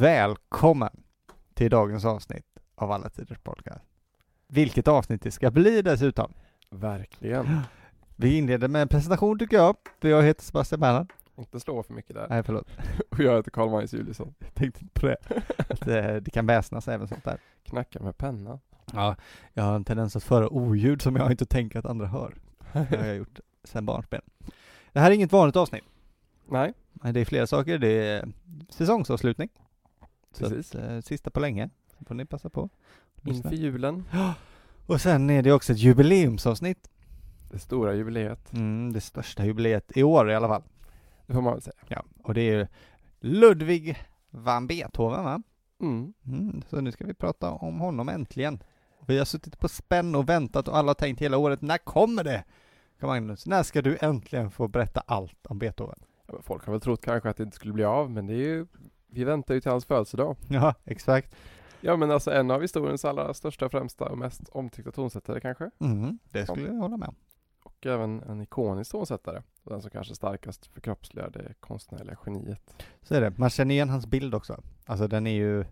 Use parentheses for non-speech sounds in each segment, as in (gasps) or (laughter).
Välkommen till dagens avsnitt av Alla Tiders Podcast. Vilket avsnitt det ska bli dessutom. Verkligen. (gasps) Vi inleder med en presentation tycker jag, för jag heter Sebastian Bernhard. Inte slå för mycket där. Nej, förlåt. (laughs) Och jag heter Karl-Magnus Juliusson. Jag tänkte på det. (laughs) Att det, det kan väsnas även sånt där. Knacka med penna. Ja, jag har en tendens att föra oljud som jag inte tänker att andra hör. Det har jag gjort sedan barnsben. Det här är inget vanligt avsnitt. Nej, Nej, Det är flera saker. Det är säsongsavslutning. Så Precis. att, eh, sista på länge. Så får ni passa på. Lyssna. inför julen. (gasps) Och sen är det också ett jubileumsavsnitt. Det stora jubileet. Mm, det största jubileet i år i alla fall. Det får man väl säga. Ja, och det är Ludwig van Beethoven va? Mm. Mm, så nu ska vi prata om honom äntligen. Vi har suttit på spänn och väntat och alla har tänkt hela året, när kommer det? Magnus, när ska du äntligen få berätta allt om Beethoven? Ja, folk har väl trott kanske att det inte skulle bli av, men det är ju vi väntar ju till hans födelsedag. Ja, exakt. Ja men alltså en av historiens allra största, främsta och mest omtyckta tonsättare kanske. Mm, det skulle jag hålla med om. Och även en ikonisk tonsättare. Den som kanske starkast förkroppsligar det konstnärliga geniet. Så är det. Man känner igen hans bild också. Alltså den är ju...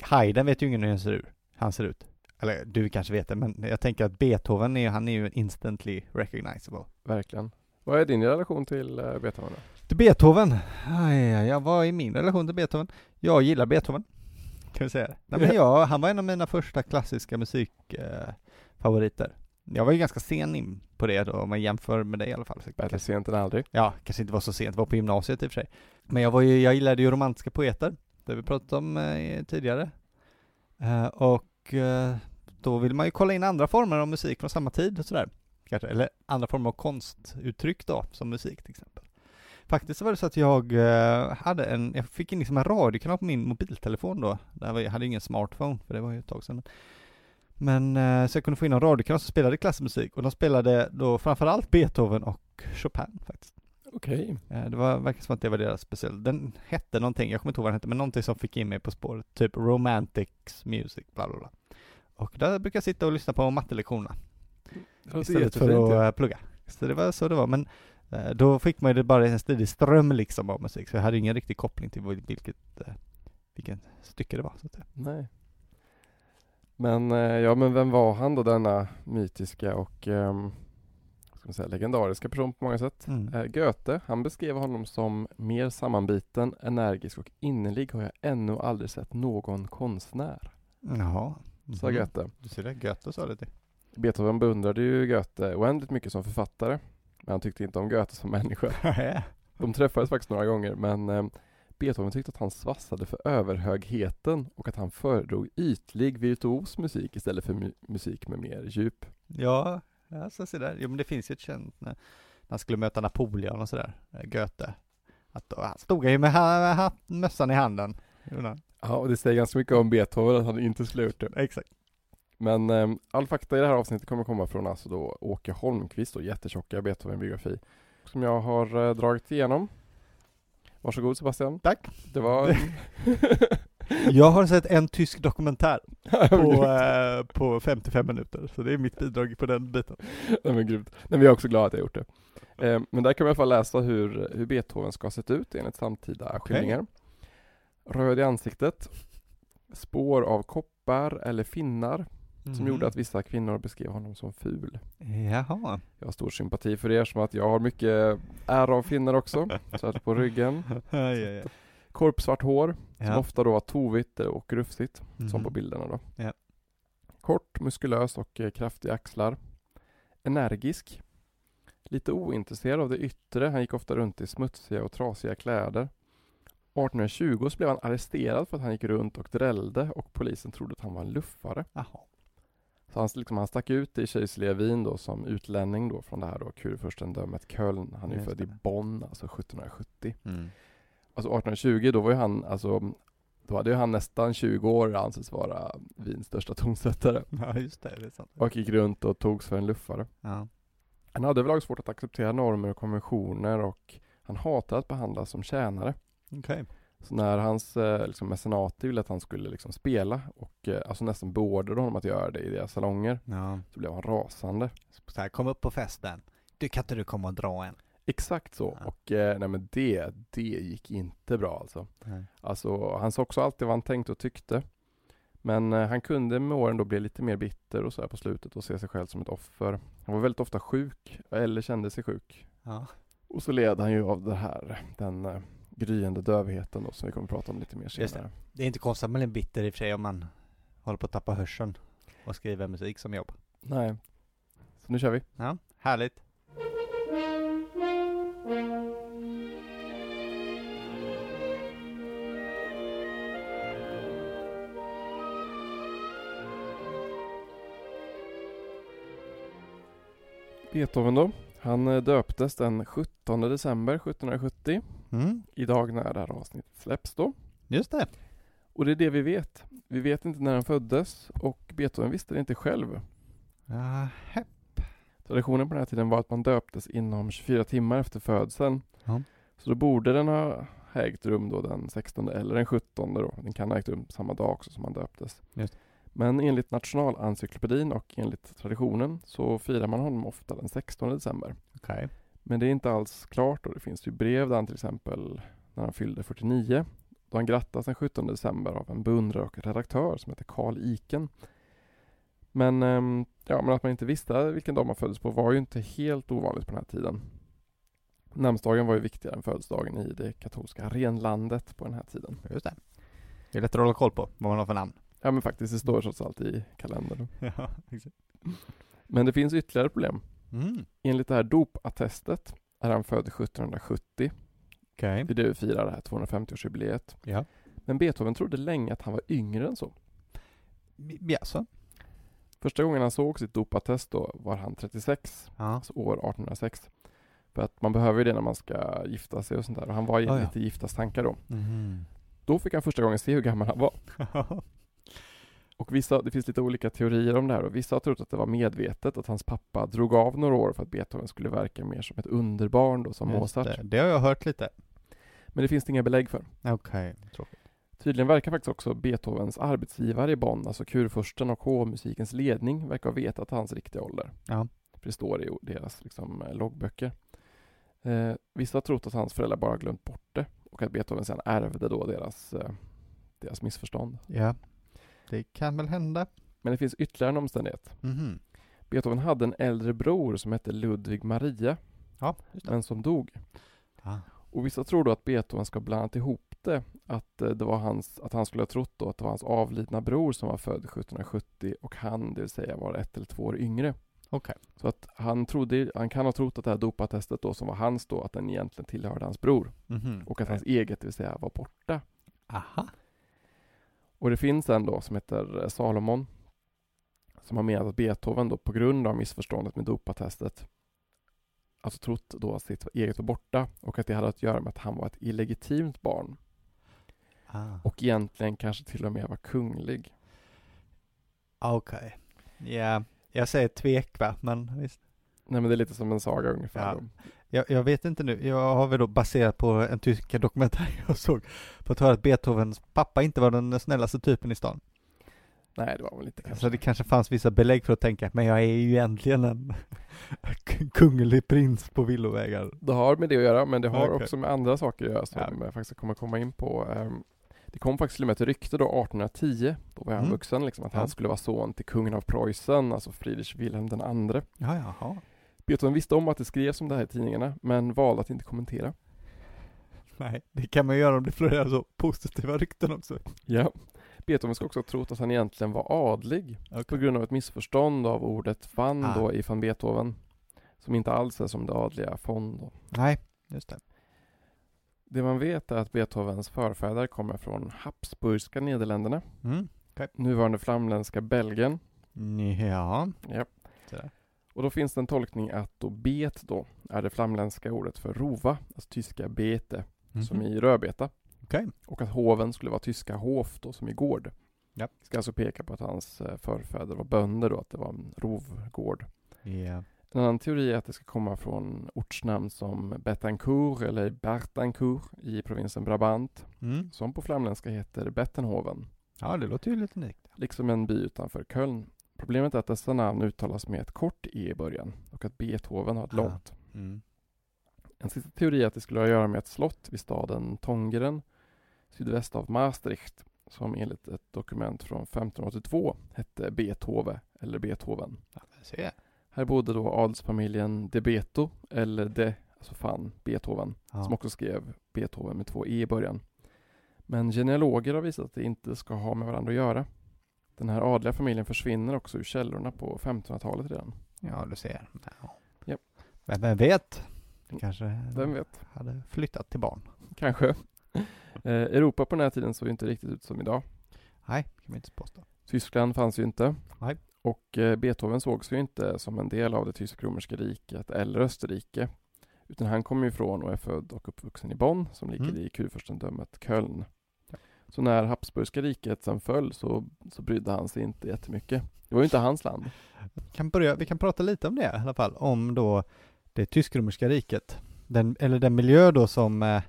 Haydn vet ju ingen hur han ser ut. Han ser ut. Eller du kanske vet det, men jag tänker att Beethoven är han är ju instantly recognizable. Verkligen. Vad är din relation till uh, Beethoven då? Till Beethoven? Aj, vad är min relation till Beethoven? Jag gillar Beethoven. Kan vi säga? Nej, men jag, han var en av mina första klassiska musikfavoriter. Eh, jag var ju ganska sen in på det då, om man jämför med dig i alla fall. Bättre sent än aldrig. ja, kanske inte var så sent, var på gymnasiet i och för sig. Men jag var ju, jag gillade ju romantiska poeter. Det vi pratat om eh, tidigare. Eh, och eh, då vill man ju kolla in andra former av musik från samma tid och sådär. Kanske, eller andra former av konstuttryck då, som musik till exempel. Faktiskt så var det så att jag eh, hade en, jag fick in liksom en radiokanal på min mobiltelefon då. Jag hade ingen smartphone, för det var ju ett tag sedan. Men eh, så jag kunde få in en radiokanal som spelade klassisk musik och de spelade då framförallt Beethoven och Chopin faktiskt. Okej. Eh, Det var verkar som att det var deras speciell, den hette någonting, jag kommer inte ihåg vad den hette, men någonting som fick in mig på spåret, typ Romantics Music, bla bla bla. Och där brukar jag sitta och lyssna på mattelektionerna istället för att plugga. Så det var så det var, men då fick man ju det bara en ständig ström liksom av musik, så jag hade ingen riktig koppling till vil- vilket, eh, vilken stycke det var så att säga. Nej. Men, eh, ja men vem var han då denna mytiska och ehm, ska man säga, legendariska person på många sätt? Mm. Eh, Goethe, han beskrev honom som mer sammanbiten, energisk och innerlig har jag ännu aldrig sett någon konstnär. Jaha. Sa Mhm. Goethe. Du ser det, Goethe sa det till. Beethoven beundrade ju Goethe oändligt mycket som författare. Men han tyckte inte om Goethe som människa. (laughs) De träffades faktiskt några gånger men eh, Beethoven tyckte att han svassade för överhögheten och att han föredrog ytlig virtuos musik istället för mu- musik med mer djup. Ja, alltså så där. Jo men det finns ju ett känt när, han skulle möta Napoleon och sådär, eh, Goethe. Att då, han stod ju med ha, ha, mössan i handen. Ja, och det säger ganska mycket om Beethoven att han inte skulle ha gjort det. Exakt. Men eh, all fakta i det här avsnittet kommer komma från alltså då Åke Holmqvist och jättetjocka Beethoven-biografi som jag har eh, dragit igenom. Varsågod Sebastian. Tack. Det var... (laughs) Jag har sett en tysk dokumentär på, på... eh, på 55 minuter, så det är mitt bidrag på den biten. (laughs) Nej men grymt. Nej, men jag är också glad att jag gjort det. Eh, men där kan man i alla fall läsa hur, hur Beethoven ska ha sett ut enligt samtida skildringar. Röd i ansiktet, spår av koppar eller finnar som gjorde att vissa kvinnor beskrev honom som ful. Jaha. Jag har stor sympati för er som att jag har mycket ära av finnar också, (laughs) så på ryggen. Aj, aj. Korpsvart hår, som Ja. ofta då var tovigt och rufsigt, som Mhm. på bilderna då. Ja. Kort, muskulös och eh, kraftiga axlar. Energisk. Lite ointresserad av det yttre, han gick ofta runt i smutsiga och trasiga kläder. 1820 så blev han arresterad för att han gick runt och drällde och polisen trodde att han var en luffare. Jaha. Så han, liksom, han stack ut i kejserliga Wien då som utlänning då från det här då kurfurstendömet Köln. Han är ju Just född i. Bonn, alltså 1770. Mm. Alltså 1820 då var ju han, alltså då hade ju han nästan 20 år anses vara Wiens största tonsättare. Ja, just det, det är sant. Och gick runt och togs för en luffare. Ja. Han hade överlag svårt att acceptera normer och konventioner och han hatade att behandlas som tjänare. Okej. Så när hans eh, liksom, mecenater ville att han skulle liksom, spela och eh, alltså nästan beordrade honom att göra det i deras salonger Ja. så blev han rasande. Så här, kom upp på festen. Du, kan inte du komma och dra en? Exakt så. Ja. Och eh, nej men det, det gick inte bra alltså. Alltså han sa också alltid vad han tänkte och tyckte. Men han kunde med åren då bli lite mer bitter och så här på slutet och se sig själv som ett offer. Han var väldigt ofta sjuk, eller kände sig sjuk. Ja. Och så led han ju av det här, den gryende dövheten då som vi kommer att prata om lite mer Just det. senare. Det är inte konstigt att man är bitter i och för sig om man håller på att tappa hörseln och skriver musik som jobb. Nej. Så nu kör vi. Ja, härligt. Beethoven då. Han eh, döptes den 17 december 1770. Mm, Idag när det här avsnittet släpps då. just det. Och det är det vi vet. Vi vet inte när han föddes och Beethoven visste det inte själv. Nähä. Traditionen på den här tiden var att man döptes inom 24 timmar efter födseln. Ja. Så då borde den ha ägt rum då den 16 eller den 17 då. Den kan ha ägt rum samma dag också som han döptes. Just. Men enligt Nationalencyklopedin och enligt traditionen så firar man honom ofta den 16 december. Okej. Men det är inte alls klart och det finns ju brev där han till exempel när han fyllde 49 då han grattas den 17 december av en beundrare och redaktör som heter Karl Iken. Men, ehm, ja, men att man inte visste vilken dag man föddes på var ju inte helt ovanligt på den här tiden. Namnsdagen var ju viktigare än födelsedagen i det katolska renlandet på den här tiden. Just det. Det är lätt att hålla koll på vad man har för namn. Ja men faktiskt, det står trots allt i kalendern. (laughs) Ja, exakt. Men det finns ytterligare problem. Mm. Enligt det här dopattestet är han född 1770. Okej. Det är det vi firar det här 250-årsjubileet. Ja. Men Beethoven trodde länge att han var yngre än så. Jaså? Första gången han såg sitt dopattest då var han 36, Ja. alltså år 1806. För att man behöver ju det när man ska gifta sig och sånt där. Och han var i Ja, lite giftastankar då. Mhm. Då fick han första gången se hur gammal han var. (laughs) Och vissa, det finns lite olika teorier om det här och vissa har trott att det var medvetet att hans pappa drog av några år för att Beethoven skulle verka mer som ett underbarn då som Just Mozart. Det. det har jag hört lite. Men det finns det inga belägg för. Okej, tråkigt. Tydligen verkar faktiskt också Beethovens arbetsgivare i Bonn, alltså kurfursten och hovmusikens ledning, verkar ha vetat hans riktiga ålder. Ja. För det står i deras liksom, eh, loggböcker. Eh, vissa har trott att hans föräldrar bara glömt bort det och att Beethoven sedan ärvde då deras, eh, deras missförstånd. Ja. Det kan väl hända. Men det finns ytterligare en omständighet. Mhm. Beethoven hade en äldre bror som hette Ludvig Maria, Ja, men som dog. Ah. Och vissa tror då att Beethoven ska blandat ihop det, att, eh, det var hans, att han skulle ha trott då att det var hans avlidna bror som var född 1770 och han, det vill säga, var ett eller två år yngre. Okej. Så att han trodde, han kan ha trott att det här dopattestet då som var hans då, att den egentligen tillhörde hans bror. Mhm. Och att hans eget, det vill säga, var borta. Aha. Och det finns en då som heter eh, Salomon som har menat att Beethoven då på grund av missförståndet med dopattestet alltså trott då att sitt eget var borta och att det hade att göra med att han var ett illegitimt barn Ah. och egentligen kanske till och med var kunglig. Okej. Ja, jag säger tvek va, men visst. Nej men det är lite som en saga ungefär. Ja. Jag, jag vet inte nu, jag har väl då baserat på en tysk dokumentär jag såg, fått höra att Beethovens pappa inte var den snällaste typen i stan. Nej det var väl kanske. Så det kanske fanns vissa belägg för att tänka, men jag är ju egentligen en (laughs) kunglig prins på villovägar. Det har med det att göra men det har Okej. också med andra saker att göra som Ja. jag faktiskt kommer komma in på. Ehm, Det kom faktiskt till och med ett rykte då 1810, då var han Mm. vuxen, liksom, att han skulle vara son till kungen av Preussen, alltså Friedrich Wilhelm den andre. Ja, jaha. Beethoven visste om att det skrevs om det här i tidningarna, men valde att inte kommentera. Nej, det kan man göra om det florerar så positiva rykten också. Ja. Beethoven ska också ha trott att han egentligen var adlig på grund av ett missförstånd av ordet van Ah. då i van Beethoven, som inte alls är som det adliga von. Då. Nej, just det. Det man vet är att Beethovens förfäder kommer från Habsburgska Nederländerna, Mm. nuvarande flamländska Belgien. Ja. Ja. Sådär. Och då finns det en tolkning att då bet då är det flamländska ordet för rova, alltså tyska bete, som Mhm. i rödbeta. Okej. Och att hoven skulle vara tyska hof då, som i gård. Ja. Ska alltså peka på att hans eh, förfäder var bönder då, att det var en rovgård. Ja. En annan teori är att det ska komma från ortsnamn som Betancourt eller Bertancourt i provinsen Brabant, Mm. som på flamländska heter Bettenhoven, Ja, det låter ju lite unikt. liksom en by utanför Köln. Problemet är att dessa namn uttalas med ett kort e i början och att Beethoven har ett långt. Mm. En sista teori är att det skulle ha att göra med ett slott vid staden Tongeren sydväst av Maastricht som enligt ett dokument från 1582 hette Beethoven eller Beethoven. Ja, Här bodde då adelsfamiljen de Beto eller de, alltså fan, Beethoven, ja. som också skrev Beethoven med två e i början. Men genealoger har visat att det inte ska ha med varandra att göra. Den här adliga familjen försvinner också ur källorna på 1500-talet redan. ja, du ser. Ja. Men vem vet? Det kanske Vem vet? hade flyttat till barn. Kanske. (laughs) Eh, Europa på den här tiden såg inte riktigt ut som idag. Nej, kan man inte påstå. Tyskland fanns ju inte. Nej. Och eh, Beethoven sågs ju inte som en del av det tysk-romerska riket eller Österrike. Utan han kommer ju ifrån och är född och uppvuxen i Bonn som ligger Mm. i kurfurstendömet Köln. Så när Habsburgska riket sen föll så, så brydde han sig inte jättemycket. Det var ju inte hans land. Kan börja, vi kan prata lite om det i alla fall, om då det tysk-romerska riket. Den, eller den miljö då som eh,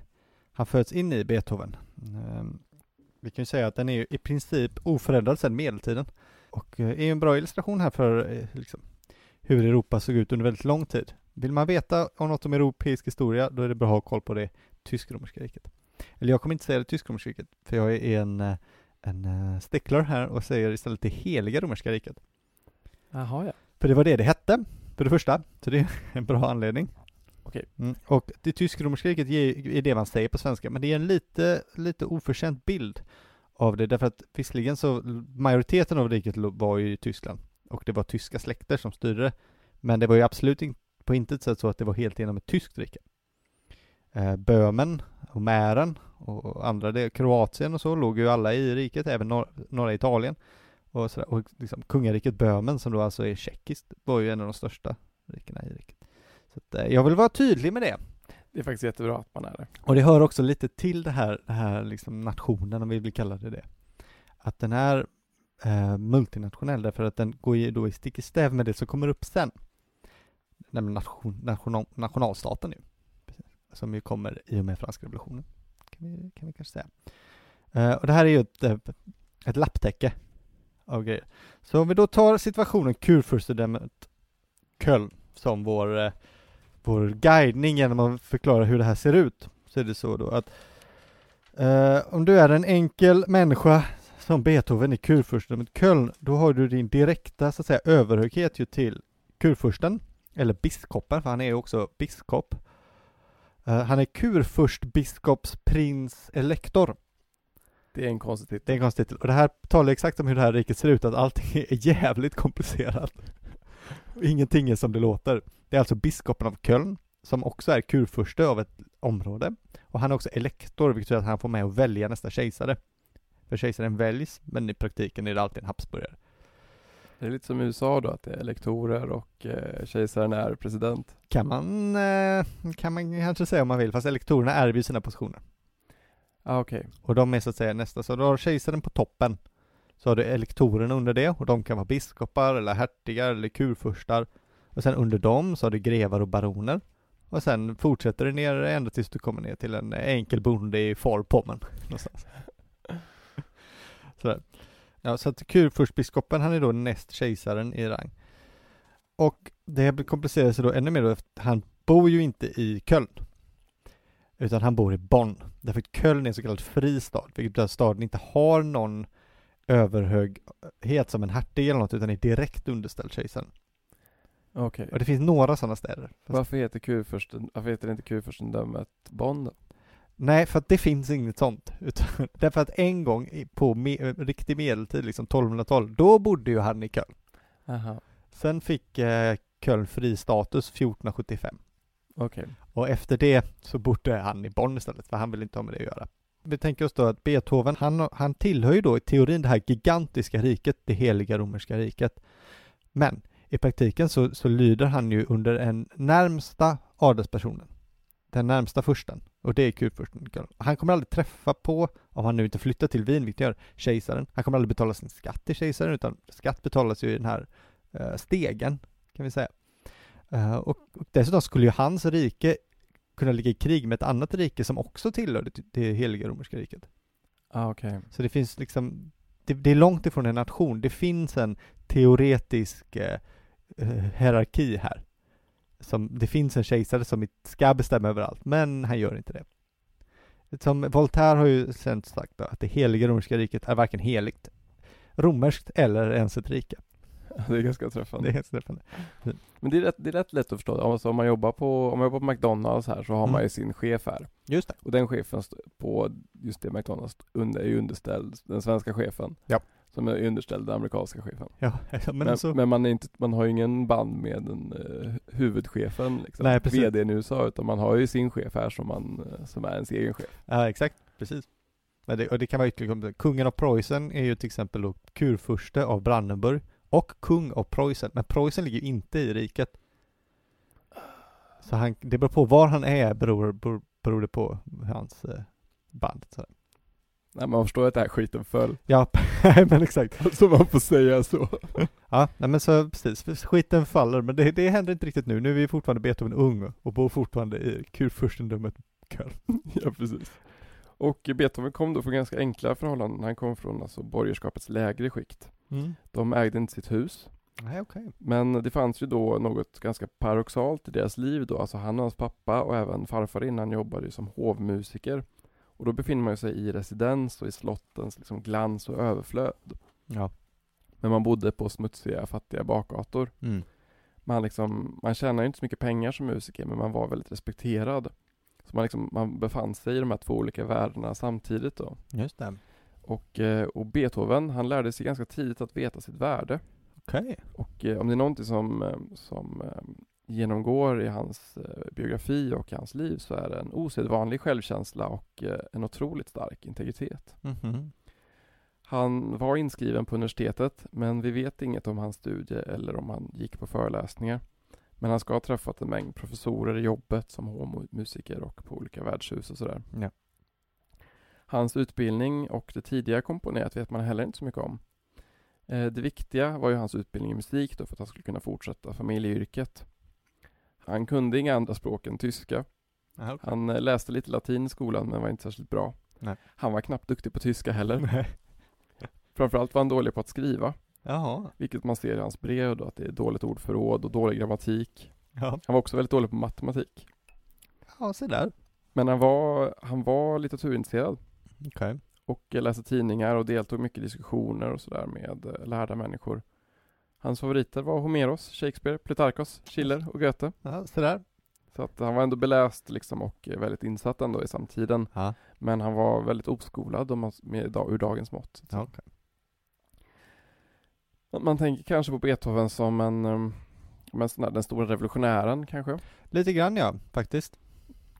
han föds in i, Beethoven. Eh, vi kan ju säga att den är ju i princip oförändrad sedan medeltiden. Och eh, är ju en bra illustration här för eh, liksom, hur Europa såg ut under väldigt lång tid. Vill man veta om något om europeisk historia, då är det bra att ha koll på det tysk-romerska riket. Eller jag kommer inte säga det tysk-romerska riket, för jag är en, eh, en eh, stickler här och säger istället det heliga romerska riket. Jaha ja. För det var det det hette, för det första. Så det är en bra anledning. Okej. Mm. Och det tysk-romerska riket är det man säger på svenska, men det är en lite, lite oförtjänt bild av det, därför att visserligen så majoriteten av riket var ju i Tyskland och det var tyska släkter som styrde men det var ju absolut in, på intet sätt så att det var helt igenom ett tyskt rike. Eh, Böhmen och Mähren och andra, det, Kroatien och så låg ju alla i riket, även nor- norra Italien. Och, sådär. och liksom kungariket Böhmen som då alltså är tjeckiskt var ju en av de största rikena i riket. Så att, eh, jag vill vara tydlig med det. Det är faktiskt jättebra att man är det. Och det hör också lite till det här, det här liksom nationen, om vi vill kalla det det. Att den är eh, multinationell därför att den går ju då i stick i stäv med det som kommer upp sen. Nämligen nation, national, nationalstaten nu. Som ju kommer i och med franska revolutionen. Kan vi, kan vi kanske säga. Eh, och det här är ju ett, eh, ett lapptäcke av grejer. Så om vi då tar situationen kurfurstendömet Köln som vår eh, vår guidning genom att förklara hur det här ser ut, så är det så då att eh, om du är en enkel människa som Beethoven i kurfurstendömet Köln, då har du din direkta så att säga överhöghet ju till kurfursten, eller biskopen, för han är ju också biskop. Eh, han är kurfurstbiskopsprins elektor. Det är en konstig titel. Det är en konstig titel. Och det här talar exakt om hur det här riket ser ut, att allting (laughs) är jävligt komplicerat. Och (laughs) Ingenting är som det låter. Det är alltså biskopen av Köln, som också är kurfurste av ett område. Och han är också elektor, vilket betyder att han får med att välja nästa kejsare. För kejsaren väljs, men i praktiken är det alltid en habsburgare. Det är lite som i USA då, att det är elektorer och eh, kejsaren är president. Kan man, eh, kan man kanske säga om man vill, fast elektorerna ärver ju sina positioner. Ah, okej. Och de är så att säga nästa, så du har kejsaren på toppen. Så har du elektorerna under det, och de kan vara biskopar, eller hertigar, eller kurfurstar. Och sen under dem så har du grevar och baroner. Och sen fortsätter det ner ända tills du kommer ner till en enkel bonde i. Någonstans. (laughs) Sådär. Ja, så att kurfurstbiskopen, han är då näst kejsaren i rang. Och det komplicerar sig då ännu mer då, efter han bor ju inte i Köln. Utan han bor i Bonn. Därför att Köln är en så kallad fri stad, vilket betyder att staden inte har någon överhöghet som en hertig eller något, utan är direkt underställd kejsaren. Okej. Och det finns några sådana städer. Varför heter kurfursten, varför heter inte kurfurstendömet Bonn då? Nej, för att det finns inget sånt. (laughs) Utan, därför att en gång på me, riktig medeltid, liksom 1200-tal, då bodde ju han i Köln. Aha. Sen fick eh, Köln fri status 1475. Okej. Och efter det så bodde han i Bonn istället, för han ville inte ha med det att göra. Vi tänker oss då att Beethoven, han, han tillhör ju då i teorin det här gigantiska riket, det heliga romerska riket. Men i praktiken så, så lyder han ju under en närmsta adelspersonen. Den närmsta fursten. Och det är kurfursten. Han kommer aldrig träffa på, om han nu inte flyttar till Wien, vilket gör kejsaren. Han kommer aldrig betala sin skatt till kejsaren, utan skatt betalas ju i den här eh, stegen, kan vi säga. Eh, och, och dessutom skulle ju hans rike kunna ligga i krig med ett annat rike som också tillhörde det, det heliga romerska riket. Ah, okej. Så det finns liksom, det, det är långt ifrån en nation. Det finns en teoretisk eh, eh, hierarki här som, det finns en kejsare som ska bestämma över allt, men han gör inte det. Som Voltaire har ju sen sagt då, att det heliga romerska riket är varken heligt, romerskt eller ens ett rike. Det är ganska träffande. Det är ganska träffande. Men det är, rätt, det är rätt lätt att förstå. Alltså om man jobbar på, om man jobbar på McDonalds här så har Mm. man ju sin chef här. Just det. Och den chefen på just det McDonalds under, är ju underställd den svenska chefen. Ja. Som är underställd den amerikanska chefen. Ja, (laughs) men, Men, alltså, men man, är inte, man har ju ingen band med den uh, huvudchefen, liksom, Nej, precis. VD i USA, utan man har ju sin chef här som, man, eh, som är ens egen chef. ja exakt, precis. Men det, och det kan vara ytterligare, kungen av Preussen är ju till exempel då kurfurste av Brandenburg och kung av Preussen, men Preussen ligger ju inte i riket. Så han, det beror på var han är, beror, beror, beror det på hans eh, band. Så. Nej, man förstår att det här skiten föll. Ja, (laughs) men exakt. Alltså man får säga så. Ja, nej men så precis, skiten faller, men det, det händer inte riktigt nu. Nu är vi fortfarande Beethoven ung och bor fortfarande i kurfurstendömet Köln. (laughs) ja, precis. Och Beethoven kom då från ganska enkla förhållanden. Han kom från alltså borgerskapets lägre skikt. Mm. De ägde inte sitt hus. Nej, okej. Men det fanns ju då något ganska paradoxalt i deras liv då. Alltså han och hans pappa och även farfar innan jobbade ju som hovmusiker. Och då befinner man sig i residens och i slottens liksom glans och överflöd. Ja. Men man bodde på smutsiga, fattiga bakgator. Mm. Man, liksom, man tjänar ju inte så mycket pengar som musiker, men man var väldigt respekterad. Så man, liksom, man befann sig i de här två olika världarna samtidigt då. Just det. Och, eh, och Beethoven, han lärde sig ganska tidigt att veta sitt värde. Okej. Och eh, om det är någonting som, eh, som genomgår i hans eh, biografi och hans liv så är det en osedvanlig självkänsla och eh, en otroligt stark integritet. Mhm. Han var inskriven på universitetet men vi vet inget om hans studie eller om han gick på föreläsningar. Men han ska ha träffat en mängd professorer i jobbet som hovmusiker och på olika värdshus och sådär. Ja. Hans utbildning och det tidiga komponerat vet man heller inte så mycket om. Eh, Det viktiga var ju hans utbildning i musik då för att han skulle kunna fortsätta familjeyrket. Han kunde inga andra språk än tyska. Aha, okej. Han eh, läste lite latin i skolan men var inte särskilt bra. Nej. Han var knappt duktig på tyska heller. Nej. (laughs) Framförallt var han dålig på att skriva, Jaha. vilket man ser i hans brev då, att det är dåligt ordförråd och dålig grammatik. Ja. Han var också väldigt dålig på matematik. Ja, se där. Men han var, han var litteraturintresserad Okej. och eh, läste tidningar och deltog mycket i diskussioner och sådär med eh, lärda människor. Hans favoriter var Homeros, Shakespeare, Plutarkos, Schiller och Goethe. Ja, se där. Så att han var ändå beläst liksom och eh, väldigt insatt ändå i samtiden. Ja. Men han var väldigt oskolad om man, med, ur dagens mått. så Ja, okej. Man, man tänker kanske på Beethoven som en, um, men sån där, den stora revolutionären kanske. Lite grann ja, faktiskt.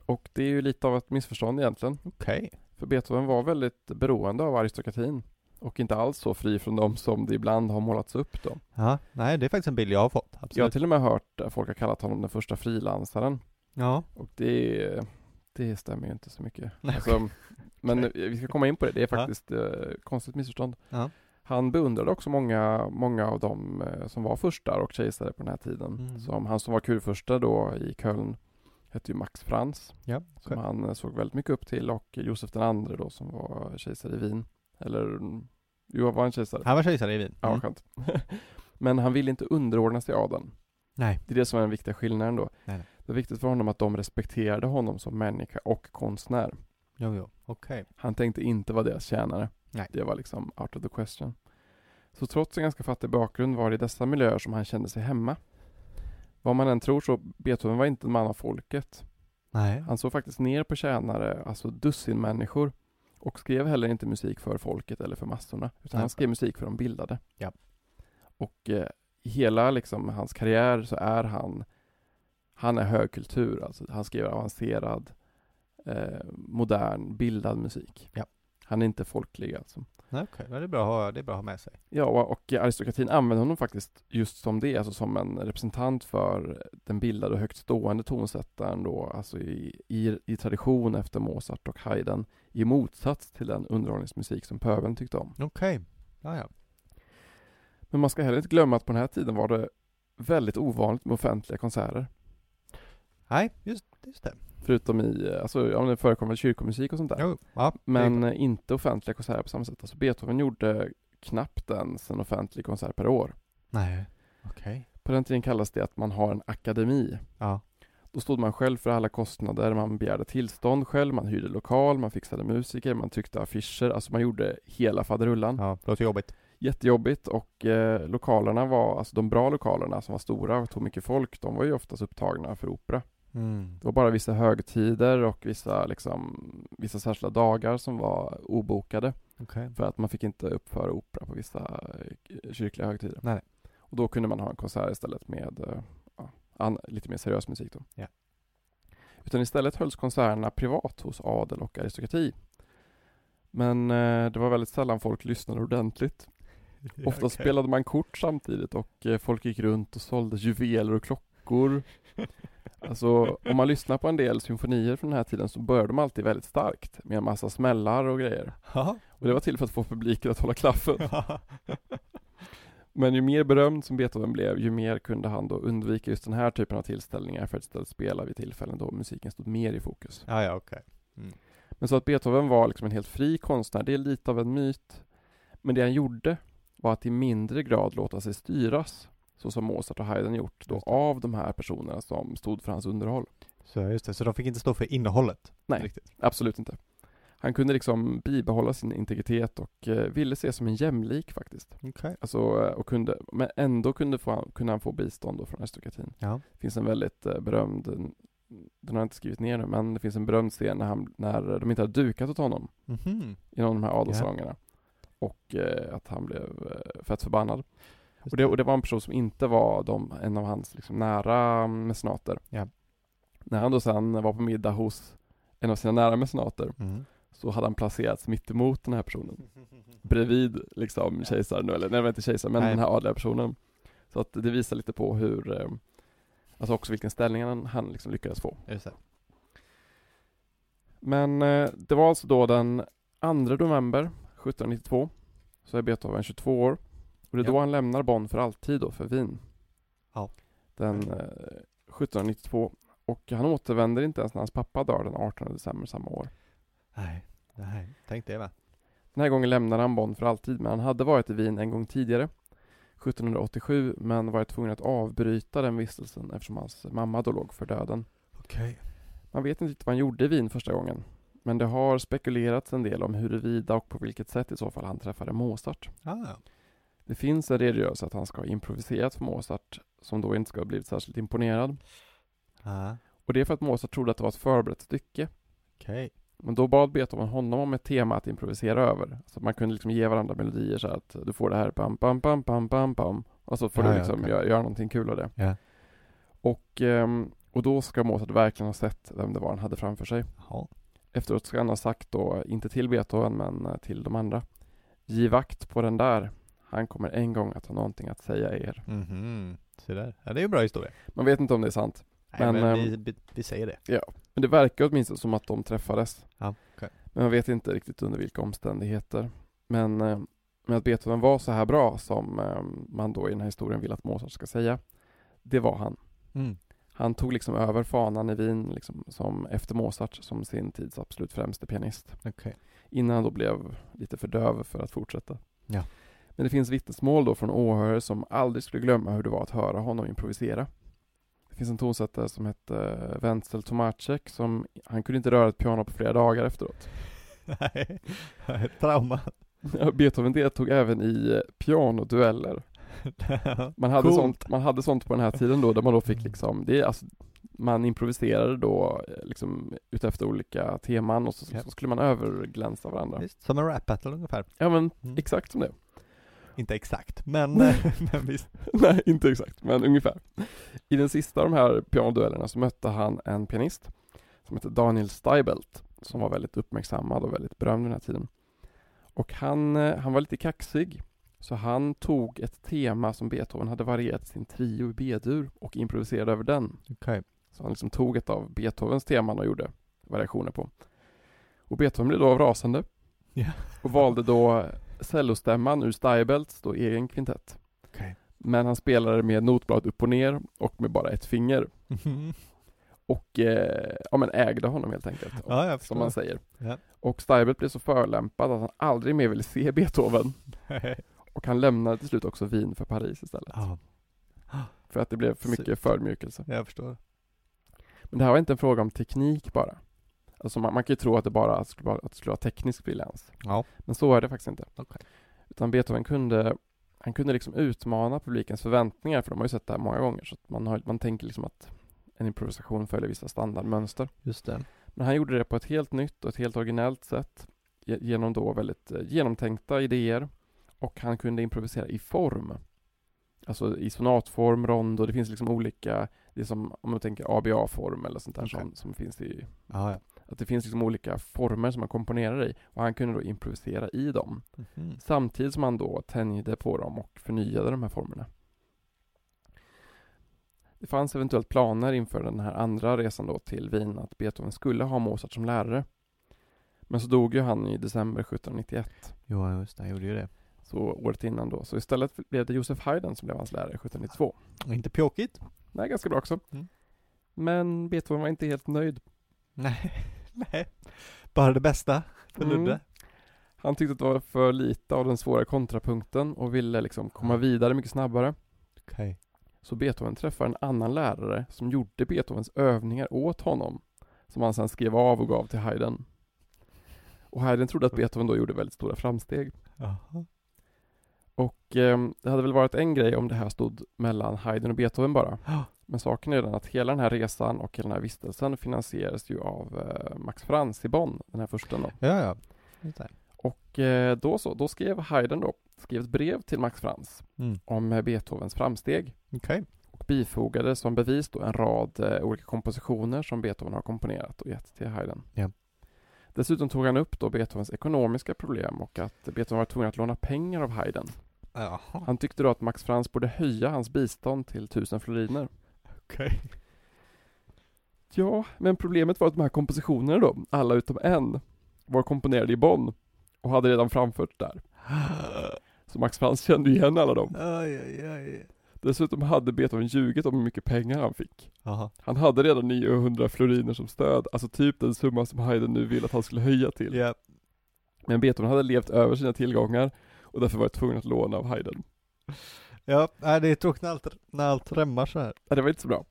Och det är ju lite av ett missförstånd egentligen. Okej. För Beethoven var väldigt beroende av aristokratin. Och inte alls så fri från dem som det ibland har målats upp då. Ja, nej det är faktiskt en bild jag har fått. Absolut. Jag har till och med hört folk har kallat honom den första frilansaren. Ja. Och det, det stämmer ju inte så mycket. Nej, Alltså, (laughs) men vi ska komma in på det, det är Ja. faktiskt eh, konstigt missförstånd. Ja. Han beundrade också många, många av dem eh, som var furstar och kejsare på den här tiden. Mm. Som han som var kurfurste då i Köln hette ju Max Frans. Ja. Som han eh, såg väldigt mycket upp till och Josef den andre då som var kejsare i Wien. Eller, jo var han kejsare? Han var kejsare i Wien. Ja, Mm. skönt. (laughs) Men han ville inte underordna sig adeln. Nej. Det är det som är den viktiga skillnaden då. Nej, nej. Det var viktigt för honom att de respekterade honom som människa och konstnär. Jo, jo. Okej. Han tänkte inte vara deras tjänare. Nej. Det var liksom out of the question. Så trots en ganska fattig bakgrund var det i dessa miljöer som han kände sig hemma. Vad man än tror så, Beethoven var inte en man av folket. Nej. Han såg faktiskt ner på tjänare, alltså dussin människor. Och skrev heller inte musik för folket eller för massorna. Utan han skrev musik för de bildade. Ja. Och eh, i hela liksom, hans karriär så är han Han är högkultur, alltså han skriver avancerad eh, Modern, bildad musik. Ja. Han är inte folklig alltså. Nej. Ja, Det är bra att ha, det är bra att ha med sig. Ja, och, och aristokratin använder honom faktiskt just som det, alltså som en representant för den bildade och högt stående tonsättaren då, alltså i, i, i tradition efter Mozart och Haydn, i motsats till den underhållningsmusik som pöbeln tyckte om. Okej. Ja, ja. Men man ska heller inte glömma att på den här tiden var det väldigt ovanligt med offentliga konserter. Nej, just, just det. Förutom i, eh, alltså, ja det förekommer kyrkomusik och sånt där. Jo, ja. Men inte offentliga konserter på samma sätt. Alltså Beethoven gjorde knappt ens en offentlig konsert per år. Nej. Okej. På den tiden kallas det att man har en akademi. Ja. Då stod man själv för alla kostnader, man begärde tillstånd själv, man hyrde lokal, man fixade musiker, man tryckte affischer, alltså man gjorde hela faderullan. Ja, det låter jobbigt. Jättejobbigt och eh, lokalerna var, alltså de bra lokalerna som var stora och tog mycket folk, de var ju oftast upptagna för opera. Mm. Det var bara vissa högtider och vissa, liksom, vissa särskilda dagar som var obokade. Okej. För att man fick inte uppföra opera på vissa eh, kyrkliga högtider. Nej. Och då kunde man ha en konsert istället med eh, an, lite mer seriös musik då. Ja. Utan istället hölls konserterna privat hos adel och aristokrati. Men eh, det var väldigt sällan folk lyssnade ordentligt. (laughs) Ofta Okej. spelade man kort samtidigt och eh, folk gick runt och sålde juveler och klockor. (laughs) Alltså om man lyssnar på en del symfonier från den här tiden så började de alltid väldigt starkt med en massa smällar och grejer. Och det var till för att få publiken att hålla klaffen. (laughs) Men ju mer berömd som Beethoven blev, ju mer kunde han då undvika just den här typen av tillställningar för att istället spela vid tillfällen då musiken stod mer i fokus. ja, ja, okej. Mm. Men så att Beethoven var liksom en helt fri konstnär, det är lite av en myt. Men det han gjorde var att i mindre grad låta sig styras, så som Mozart och Haydn gjort, då av de här personerna som stod för hans underhåll. Så just det, så de fick inte stå för innehållet? Nej. Riktigt. Absolut inte. Han kunde liksom bibehålla sin integritet och eh, ville ses som en jämlik faktiskt. Okej. Alltså, eh, och kunde, men ändå kunde, få, kunde han få bistånd då från aristokratin. Ja. Det finns en väldigt eh, berömd, den har jag inte skrivit ner nu, men det finns en berömd scen när, han, när de inte hade dukat åt honom Mhm. i någon av de här adelssalongerna. Och eh, att han blev eh, fett förbannad. Och det, och det var en person som inte var de, en av hans liksom, nära mecenater. Ja. När han då sen var på middag hos en av sina nära mecenater Mm. Så hade han placerats mitt emot den här personen. Bredvid liksom kejsaren, eller nej det var inte kejsaren, men Nej. den här adliga personen. Så att det visar lite på hur, eh, alltså också vilken ställning han, han liksom lyckades få. Men eh, det var alltså då den 2 november 1792 så är Beethoven 22 år och det är Ja. då han lämnar Bonn för alltid då för Wien. Ja. Den eh, 1792 och han återvänder inte ens när hans pappa dör den 18 december samma år. Nej, nej, tänk det va. Den här gången lämnar han Bonn för alltid men han hade varit i Wien en gång tidigare 1787 men varit tvungen att avbryta den vistelsen eftersom hans mamma då låg för döden. Okej. Man vet inte riktigt vad han gjorde i Wien första gången. Men det har spekulerats en del om huruvida och på vilket sätt i så fall han träffade Mozart. Ah, Det finns en redogörelse att han ska ha improviserat för Mozart som då inte ska ha blivit särskilt imponerad. ah. Och det är för att Mozart trodde att det var ett förberett stycke. okej. Men då bad Beethoven honom om ett tema att improvisera över. Så att man kunde liksom ge varandra melodier så att du får det här pam pam pam pam pam pam. Och så får Ja, du ja, liksom okej. göra, göra någonting kul av det. Ja. Och, ehm, och då ska Mozart verkligen ha sett vem det var han hade framför sig. Ja. Efteråt ska han ha sagt då, inte till Beethoven men eh, till de andra. Giv vakt på den där. Han kommer en gång att ha någonting att säga er. Mhm. Så där. Ja, det är ju en bra historia. Man vet inte om det är sant. Nej, Men, men, ehm, vi, vi, vi säger det. Men det verkar åtminstone som att de träffades. Ja, okej. Men man vet inte riktigt under vilka omständigheter. Men, eh, men att Beethoven var så här bra som eh, man då i den här historien vill att Mozart ska säga. Det var han. Mm. Han tog liksom över fanan i Wien liksom, som efter Mozart som sin tids absolut främste pianist. Okej. Innan han då blev lite för döv för att fortsätta. Ja. Men det finns vittnesmål då från åhörare som aldrig skulle glömma hur det var att höra honom improvisera. Det finns en tonsättare som hette Wenzel Tomacek som, han kunde inte röra ett piano på flera dagar efteråt. (laughs) Nej, trauma. Beethoven deltog även i eh, pianodueller. (laughs) Man hade, Coolt. sånt, man hade sånt på den här tiden då, där man då fick liksom, det är alltså, man improviserade då eh, liksom utefter olika teman och så, Ja. så skulle man överglänsa varandra. Visst, som en rap battle ungefär. Ja men Mm. exakt som det. Inte exakt, men, (laughs) men visst. Nej, inte exakt, men ungefär. I den sista av de här pianoduellerna så mötte han en pianist som hette Daniel Steibelt som var väldigt uppmärksammad och väldigt berömd den här tiden. Och han, eh, han var lite kaxig så han tog ett tema som Beethoven hade varierat sin trio i B-dur och improviserade över den. Okej. Så han liksom tog ett av Beethovens teman och gjorde variationer på. Och Beethoven blev då rasande Ja. och valde då cellostämman ur Steibelts då egen kvintett. Okej. Men han spelade med notbladet upp och ner och med bara ett finger. (laughs) Och eh, ja, men ägde honom helt enkelt. Ja, jag som man säger. Ja. Och Steibelt blev så förlämpad att han aldrig mer ville se (laughs) Beethoven. (laughs) Och han lämnade till slut också Wien för Paris istället. Ja. För att det blev för mycket Surt. förmjukelse. Jag förstår. Men det här var inte en fråga om teknik bara. Alltså man, man kan ju tro att det bara skulle vara, att det skulle vara teknisk briljans. Ja. Men så är det faktiskt inte. Okej. Utan Beethoven kunde, han kunde liksom utmana publikens förväntningar, för de har ju sett det här många gånger, så man, har, man tänker liksom att en improvisation följer vissa standardmönster. Just det. Men han gjorde det på ett helt nytt och ett helt originellt sätt, ge- genom då väldigt eh, genomtänkta idéer, och han kunde improvisera i form. Alltså i sonatform, rondo, det finns liksom olika, det är som om man tänker ABA-form eller sånt där Okej. som, som finns i, Ja, ja. Att det finns liksom olika former som man komponerar i, och han kunde då improvisera i dem. Mhm. Samtidigt som han då tänjde på dem och förnyade de här formerna. Det fanns eventuellt planer inför den här andra resan då till Wien att Beethoven skulle ha Mozart som lärare. Men så dog ju han i december 1791, Jo, just det, han gjorde ju det. så året innan då. Så istället blev det Josef Haydn som blev hans lärare 1792. Och inte pjåkigt? Nej, ganska bra också. Mm. Men Beethoven var inte helt nöjd. Nej, (laughs) nej. Bara det bästa för Mm. Ludde. Han tyckte att det var för lite av den svåra kontrapunkten och ville liksom komma vidare mycket snabbare. Okej. Så Beethoven träffar en annan lärare som gjorde Beethovens övningar åt honom. Som han sedan skrev av och gav till Haydn. Och Haydn trodde att Beethoven då gjorde väldigt stora framsteg. Jaha. Och eh, det hade väl varit en grej om det här stod mellan Haydn och Beethoven bara. Men saken är den att hela den här resan och hela den här vistelsen finansieras ju av eh, Max Franz i Bonn, den här första då. Ja, ja. Och eh, då så, då skrev Haydn då, skrev ett brev till Max Franz Mm. om eh, Beethovens framsteg. Okej. och bifogade som bevis då en rad olika kompositioner som Beethoven har komponerat och gett till Haydn. Ja. Dessutom tog han upp då Beethovens ekonomiska problem och att Beethoven var tvungen att låna pengar av Haydn. Jaha. Han tyckte då att Max Franz borde höja hans bistånd till tusen floriner. Okej. Ja, men problemet var att de här kompositionerna då, alla utom en, var komponerade i Bonn och hade redan framförts där. Så Max Franz kände igen alla dem. Aj, aj, aj. Dessutom hade Beethoven ljugit om hur mycket pengar han fick. Jaha. Han hade redan 900 floriner som stöd, alltså typ den summa som Haydn nu vill att han skulle höja till. Ja. Men Beethoven hade levt över sina tillgångar och därför var tvungen att låna av Haydn. Ja, nej, det är tråkigt när allt, när allt rämmar så här. Ja, det var inte så bra.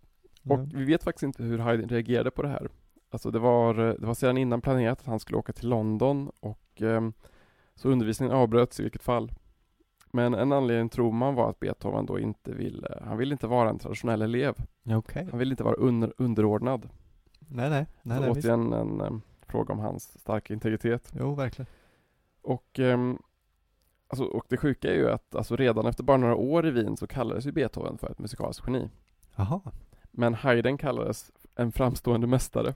Och Mm. vi vet faktiskt inte hur Haydn reagerade på det här. Alltså det var, det var sedan innan planerat att han skulle åka till London och ehm, så undervisningen avbröts i vilket fall. Men en anledning tror man var att Beethoven då inte ville, han ville inte vara en traditionell elev. Okej. Han ville inte vara under, underordnad. Nej, nej. nej, så nej visst. återigen en em, fråga om hans starka integritet. Jo, verkligen. Och, ehm, alltså, och det sjuka är ju att alltså, redan efter bara några år i Wien så kallades ju Beethoven för ett musikaliskt geni. Jaha. Men Haydn kallades en framstående mästare.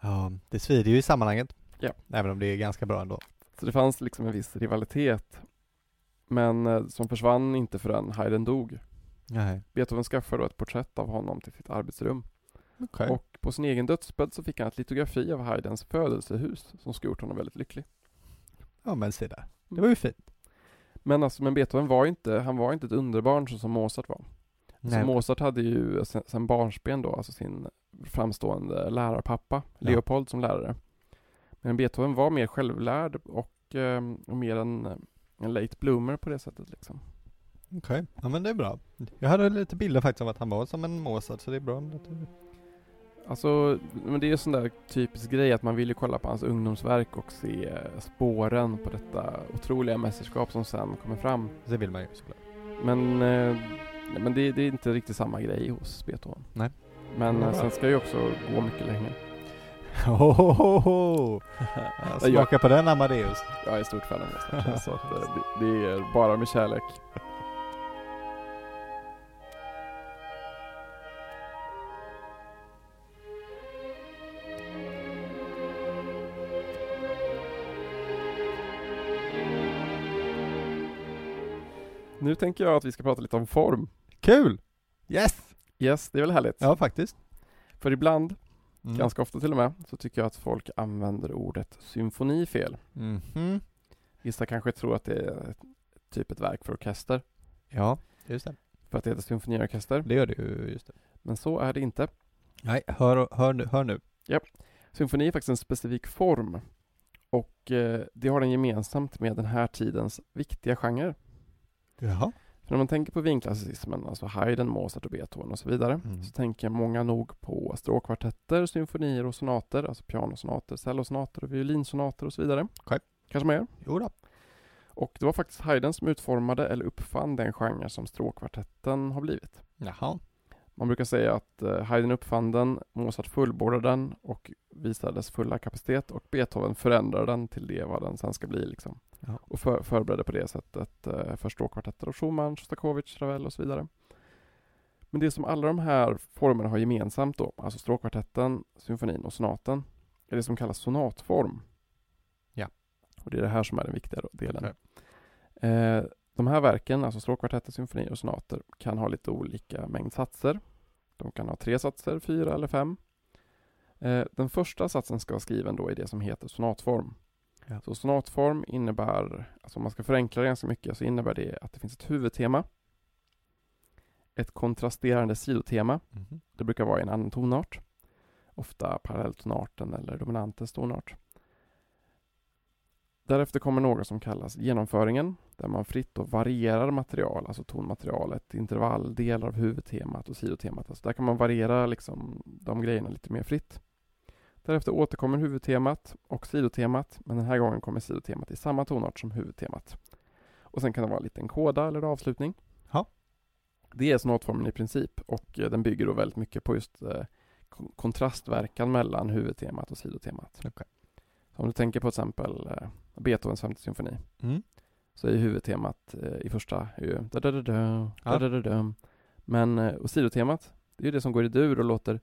Ja, det svider ju i sammanhanget. Ja. Även om det är ganska bra ändå. Så det fanns liksom en viss rivalitet. Men eh, som försvann inte förrän Haydn dog. Nej. Beethoven skaffade då ett porträtt av honom till sitt arbetsrum. Okej. Och på sin egen dödsbädd så fick han ett litografi av Haydns födelsehus som skulle gjort honom väldigt lycklig. Ja, men se där. Det var ju fint. Men alltså, men Beethoven var inte, han var inte ett underbarn så som Mozart var. Så Nej. Mozart hade ju sen, sen barnsben då, alltså sin framstående lärarpappa, Ja. Leopold som lärare. Men Beethoven var mer självlärd och, eh, och mer en, en late bloomer på det sättet liksom. Okej. Ja, men det är bra. Jag hade lite bilder faktiskt av att han var som en Mozart, så det är bra. att du- Alltså, men det är ju sån där typisk grej att man vill ju kolla på hans ungdomsverk och se spåren på detta otroliga mästerskap som sen kommer fram. Det vill man ju såklart. Men, eh, men det, det är inte riktigt samma grej hos Beethoven. Nej. Men bra. sen ska ju också gå mycket längre. Hohoho! (laughs) jag, Smaka på den Amadeus. jag är stort fan av Mozart, så att, eh, (laughs) det, det är bara med kärlek. Nu tänker jag att vi ska prata lite om form. Kul! Yes! Yes, det är väl härligt? Ja, faktiskt. För ibland, Mm. ganska ofta till och med, så tycker jag att folk använder ordet symfoni fel. Mhm. Vissa kanske tror att det är typ ett verk för orkester, Ja, just det. för att det heter symfoniorkester. Det gör det ju, just det. Men så är det inte. Nej, hör, hör, nu- hör nu. Symfoni är faktiskt en specifik form. Och eh, det har den gemensamt med den här tidens viktiga genre. Jaha. För när man tänker på vinklassicismen, alltså Haydn, Mozart och Beethoven och så vidare, Mm. så tänker många nog på stråkkvartetter, symfonier och sonater, alltså pianosonater, cellosonater och violinsonater och så vidare. Okej. Kanske gör. Jo då. Och det var faktiskt Haydn som utformade eller uppfann den genre som stråkkvartetten har blivit. Jaha. Man brukar säga att eh, Haydn uppfann den, Mozart fullbordade den och visade dess fulla kapacitet och Beethoven förändrade den till det vad den sen ska bli liksom. Ja. Och för, förberedde på det sättet eh, för stråkkvartetter och Schumann, Shostakovich, Ravel och så vidare. Men det som alla de här formerna har gemensamt då, alltså stråkkvartetten, symfonin och sonaten, är det som kallas sonatform. Ja. Och det är det här som är den viktiga delen. Okej. Eh, de här verken, alltså stråkkvartetter, symfonier och sonater, kan ha lite olika mängd satser. De kan ha tre satser, fyra eller fem. Eh, den första satsen ska vara skriven då i det som heter sonatform. Ja. Så sonatform innebär, alltså om man ska förenkla det ganska mycket, så innebär det att det finns ett huvudtema, ett kontrasterande sidotema, Mhm. det brukar vara i en annan tonart, ofta parallelltonarten eller dominantens tonart. Därefter kommer något som kallas genomföringen, där man fritt och varierar material, alltså tonmaterialet, intervall, delar av huvudtemat och sidotemat. Alltså där kan man variera liksom de grejerna lite mer fritt. Därefter återkommer huvudtemat och sidotemat, men den här gången kommer sidotemat i samma tonart som huvudtemat. Och sen kan det vara en liten koda eller avslutning. Ja. Det är sonatformen i princip och eh, den bygger då väldigt mycket på just eh, kon- kontrastverkan mellan huvudtemat och sidotemat. Så om du tänker på till exempel eh, Beethovens femte symfoni Mm. så är huvudtemat eh, i första är ju da da da da da da da da Men eh, och sidotemat det är ju det som går i dur och låter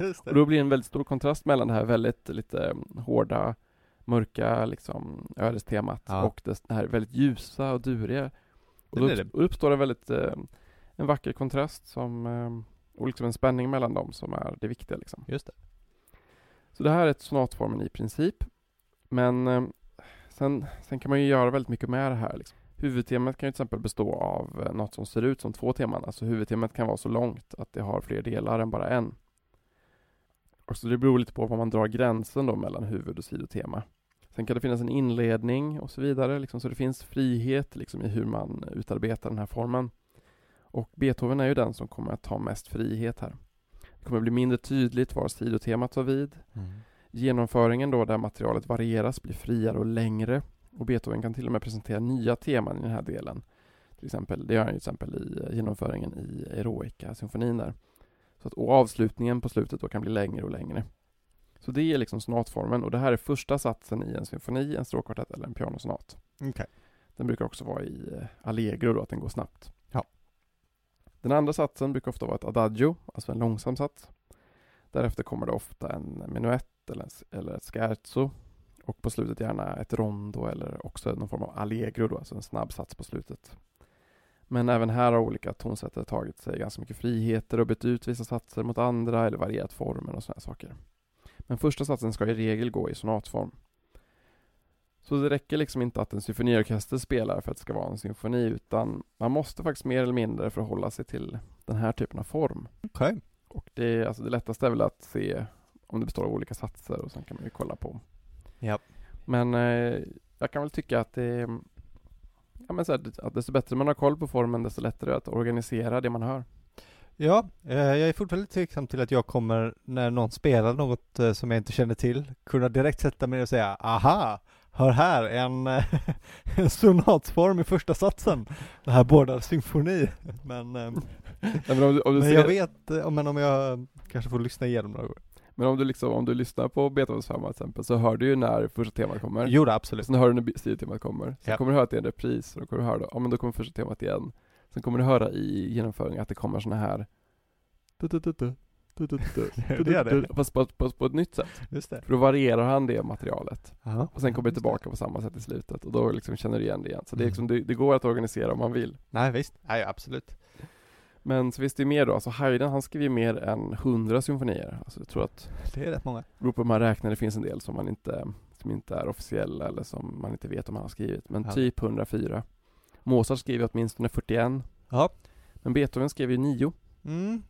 Just det. Och då blir det en väldigt stor kontrast mellan det här väldigt lite mm, hårda, mörka liksom ödestemat Ja. och det, här väldigt ljusa och duriga. Och då upp, uppstår en väldigt eh, en vacker kontrast som eh, och liksom en spänning mellan dem som är det viktiga liksom. Just det. Så det här är ett sonatformen i princip. Men eh, sen, sen kan man ju göra väldigt mycket med det här. Liksom. Huvudtemat kan ju till exempel bestå av eh, något som ser ut som två teman. Alltså huvudtemat kan vara så långt att det har fler delar än bara en. Och så det beror lite på var man drar gränsen då mellan huvud och sidotema. Sen kan det finnas en inledning och så vidare, liksom, så det finns frihet liksom, i hur man utarbetar den här formen. Och Beethoven är ju den som kommer att ta mest frihet här. Det kommer bli mindre tydligt var sidotemat tar vid. Mm. Genomföringen då där materialet varieras blir friare och längre och Beethoven kan till och med presentera nya teman i den här delen. Till exempel, det gör han till exempel i eh, genomföringen i Eroica-symfonin där. Så att, och avslutningen på slutet då kan bli längre och längre. Så det är liksom sonatformen och det här är första satsen i en symfoni, en stråkkvartett eller en pianosonat. Okej. Den brukar också vara i eh, allegro då, att den går snabbt. Den andra satsen brukar ofta vara ett adagio, alltså en långsam sats. Därefter kommer det ofta en menuett eller, en, eller ett scherzo. Och på slutet gärna ett rondo eller också någon form av allegro då, alltså en snabb sats på slutet. Men även här har olika tonsättare tagit sig ganska mycket friheter och bytt ut vissa satser mot andra eller varierat formen och sådana saker. Men första satsen ska i regel gå i sonatform. Så det räcker liksom inte att en symfoniorkester spelar för att det ska vara en symfoni utan man måste faktiskt mer eller mindre förhålla sig till den här typen av form. Okej. Och det, alltså det lättaste är väl att se om det består av olika satser och sen kan man ju kolla på. Ja. Men eh, jag kan väl tycka att det Ja men så här, att desto bättre man har koll på formen desto lättare är det att organisera det man hör. Ja, eh, jag är fortfarande tveksam till att jag kommer, när någon spelar något eh, som jag inte känner till, kunna direkt sätta mig och säga aha, hör här, en, eh, (laughs) en sonatform i första satsen. Det här bådar symfoni. (laughs) Men, eh, Ja, men om du, om du men ser, jag vet, eh, men om jag kanske får lyssna igenom några gånger. men om du liksom, om du lyssnar på Beethovens femma till exempel så hör du ju när första temat kommer. Jo, det, absolut. Sen hör du när sidotemat kommer. Sen Ja. kommer du höra att det är en repris, och då kommer du höra, då, ja men då kommer första temat igen. Sen kommer du höra i genomföringen att det kommer såna här du, du, du, du, du, du, du, du, Det (laughs) är du, det. du, Fast på, på, på ett nytt sätt. Just det. För då varierar han det materialet. Ja. Och sen kommer det tillbaka på samma sätt i slutet. Och då liksom känner du igen det igen. Så det, är Mm. liksom, det, det går att organisera om man vill. Nej, visst. Nej, absolut. Men så finns det ju mer då. Alltså Haydn han skriver ju mer än 100 symfonier. Alltså jag tror att Det är rätt många. Beror på hur man räknar, det finns en del som man inte, som inte är officiella eller som man inte vet om han har skrivit. Men Ja. typ 104. Mozart skriver åtminstone 41. Ja. Men Beethoven skrev ju 9. Mm.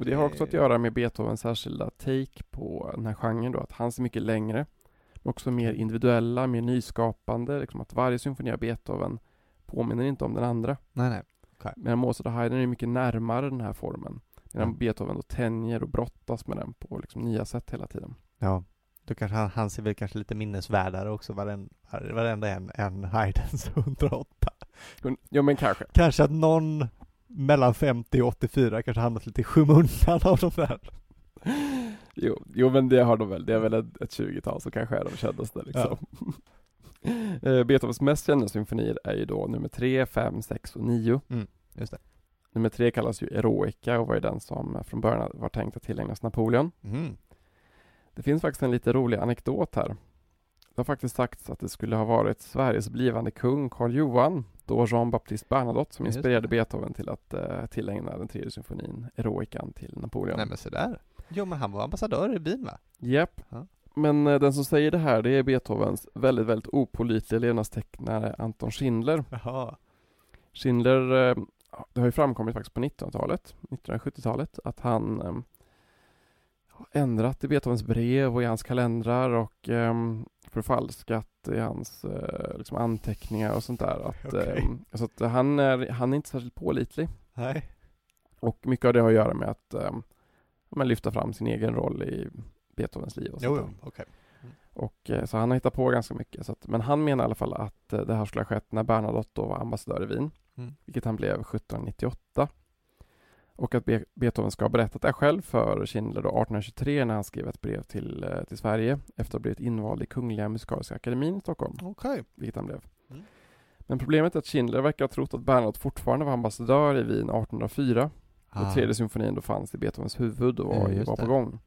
Och det har också att Eh. göra med Beethovens särskilda take på den här genren då, att han är mycket längre. Men också mer individuella, mer nyskapande, liksom att varje symfoni av Beethoven påminner inte om den andra. Nej, nej. Okay. Medan Mozart och Haydn är mycket närmare den här formen. Medan Mm. Beethoven då tänjer och brottas med den på liksom nya sätt hela tiden. Ja. Då kanske han, han ser väl kanske lite minnesvärdare också, varen, varenda en, än Haydns (laughs) 108. Men- Ja men kanske. Kanske att någon mellan 50 och 84 kanske hamnat lite i skymundan av de där. Jo, jo men det har de väl. Det är väl ett, ett 20-tal som kanske är de kändaste liksom. (laughs) Eh, Beethovens mest kända symfonier är ju då nummer 3, 5, 6 och 9. Just det. Nummer 3 kallas ju Eroica och var ju den som från början var tänkt att tillägnas Napoleon. Mm. Det finns faktiskt en lite rolig anekdot här. Det har faktiskt sagts att det skulle ha varit Sveriges blivande kung Karl Johan, då Jean-Baptiste Bernadotte, som inspirerade Beethoven till att uh, tillägna den tredje symfonin, Eroican, till Napoleon. Nej men sådär. Jo men han var ambassadör i Wien va? Japp. Ja. Men eh, den som säger det här, det är Beethovens väldigt, väldigt opålitliga levnadstecknare Anton Schindler. Jaha. Schindler, eh, det har ju framkommit faktiskt på 1900-talet, 1970-talet, att han har ändrat i Beethovens brev och i hans kalendrar och eh, förfalskat i hans eh, liksom anteckningar och sånt där. Att, (laughs) Okej. eh, så att han, är, han är inte särskilt pålitlig. Nej. Och mycket av det har att göra med att eh, man lyfta fram sin egen roll i Beethovens liv och sånt Jo, jo, okej. Och, eh, så han har hittat på ganska mycket. Så att, men han menar i alla fall att eh, det här skulle ha skett när Bernadotte var ambassadör i Wien, Mm. vilket han blev 1798. Och att Be- Beethoven ska ha berättat det själv för Schindler då 1823 när han skrev ett brev till, eh, till Sverige efter att ha blivit invald i Kungliga Musikaliska Akademin i Stockholm, Okej. vilket han blev. Mm. Men problemet är att Schindler verkar ha trott att Bernadotte fortfarande var ambassadör i Wien 1804 och tredje symfonin då fanns i Beethovens huvud och var, just var på gång.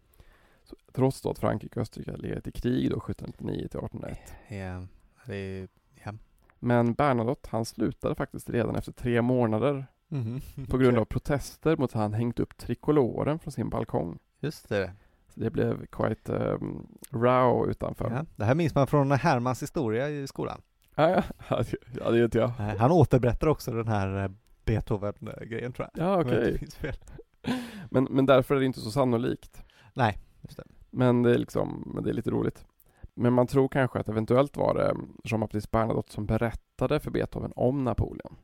Så, trots då att Frankrike och Österrike hade legat i krig då 1799 till 1801. Ja, det är... Ja. Men Bernadotte, han slutade faktiskt redan efter tre månader Mhm. på grund av protester mot att han hängt upp trikoloren från sin balkong. Just det. Så det blev quite um, row utanför. Ja. Det här minns man från Hermans historia i skolan. Ja, ja, (laughs) ja, det- det vet jag. Nej, Han återberättar också den här eh, Beethoven-grejen tror jag. Ja, okej. inte fel. (laughs) Men, men därför är det inte så sannolikt. Nej, just det. Men det är liksom, men det är lite roligt. Men man tror kanske att eventuellt var det Jean-Baptiste Bernadotte som berättade för Beethoven om Napoleon.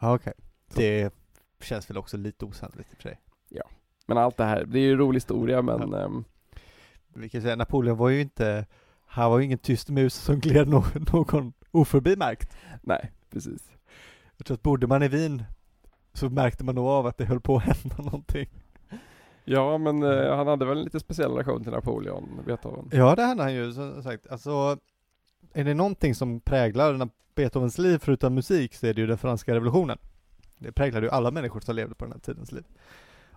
Okej. Det känns väl också lite osannolikt i och för sig. Men allt det här, det är ju en rolig historia men ehm, Vi kan säga Napoleon var ju inte, han var ju ingen tyst mus som gled någon, någon oförbimärkt. nej, precis. Jag tror att bodde man i Wien så märkte man nog av att det höll på att hända någonting. Ja, men eh, han hade väl en lite speciell relation till Napoleon, Beethoven. Ja, det hade han ju som sagt. Alltså, är det någonting som präglar Beethovens liv förutom musik så är det ju den franska revolutionen. Det präglade ju alla människor som levde på den här tidens liv.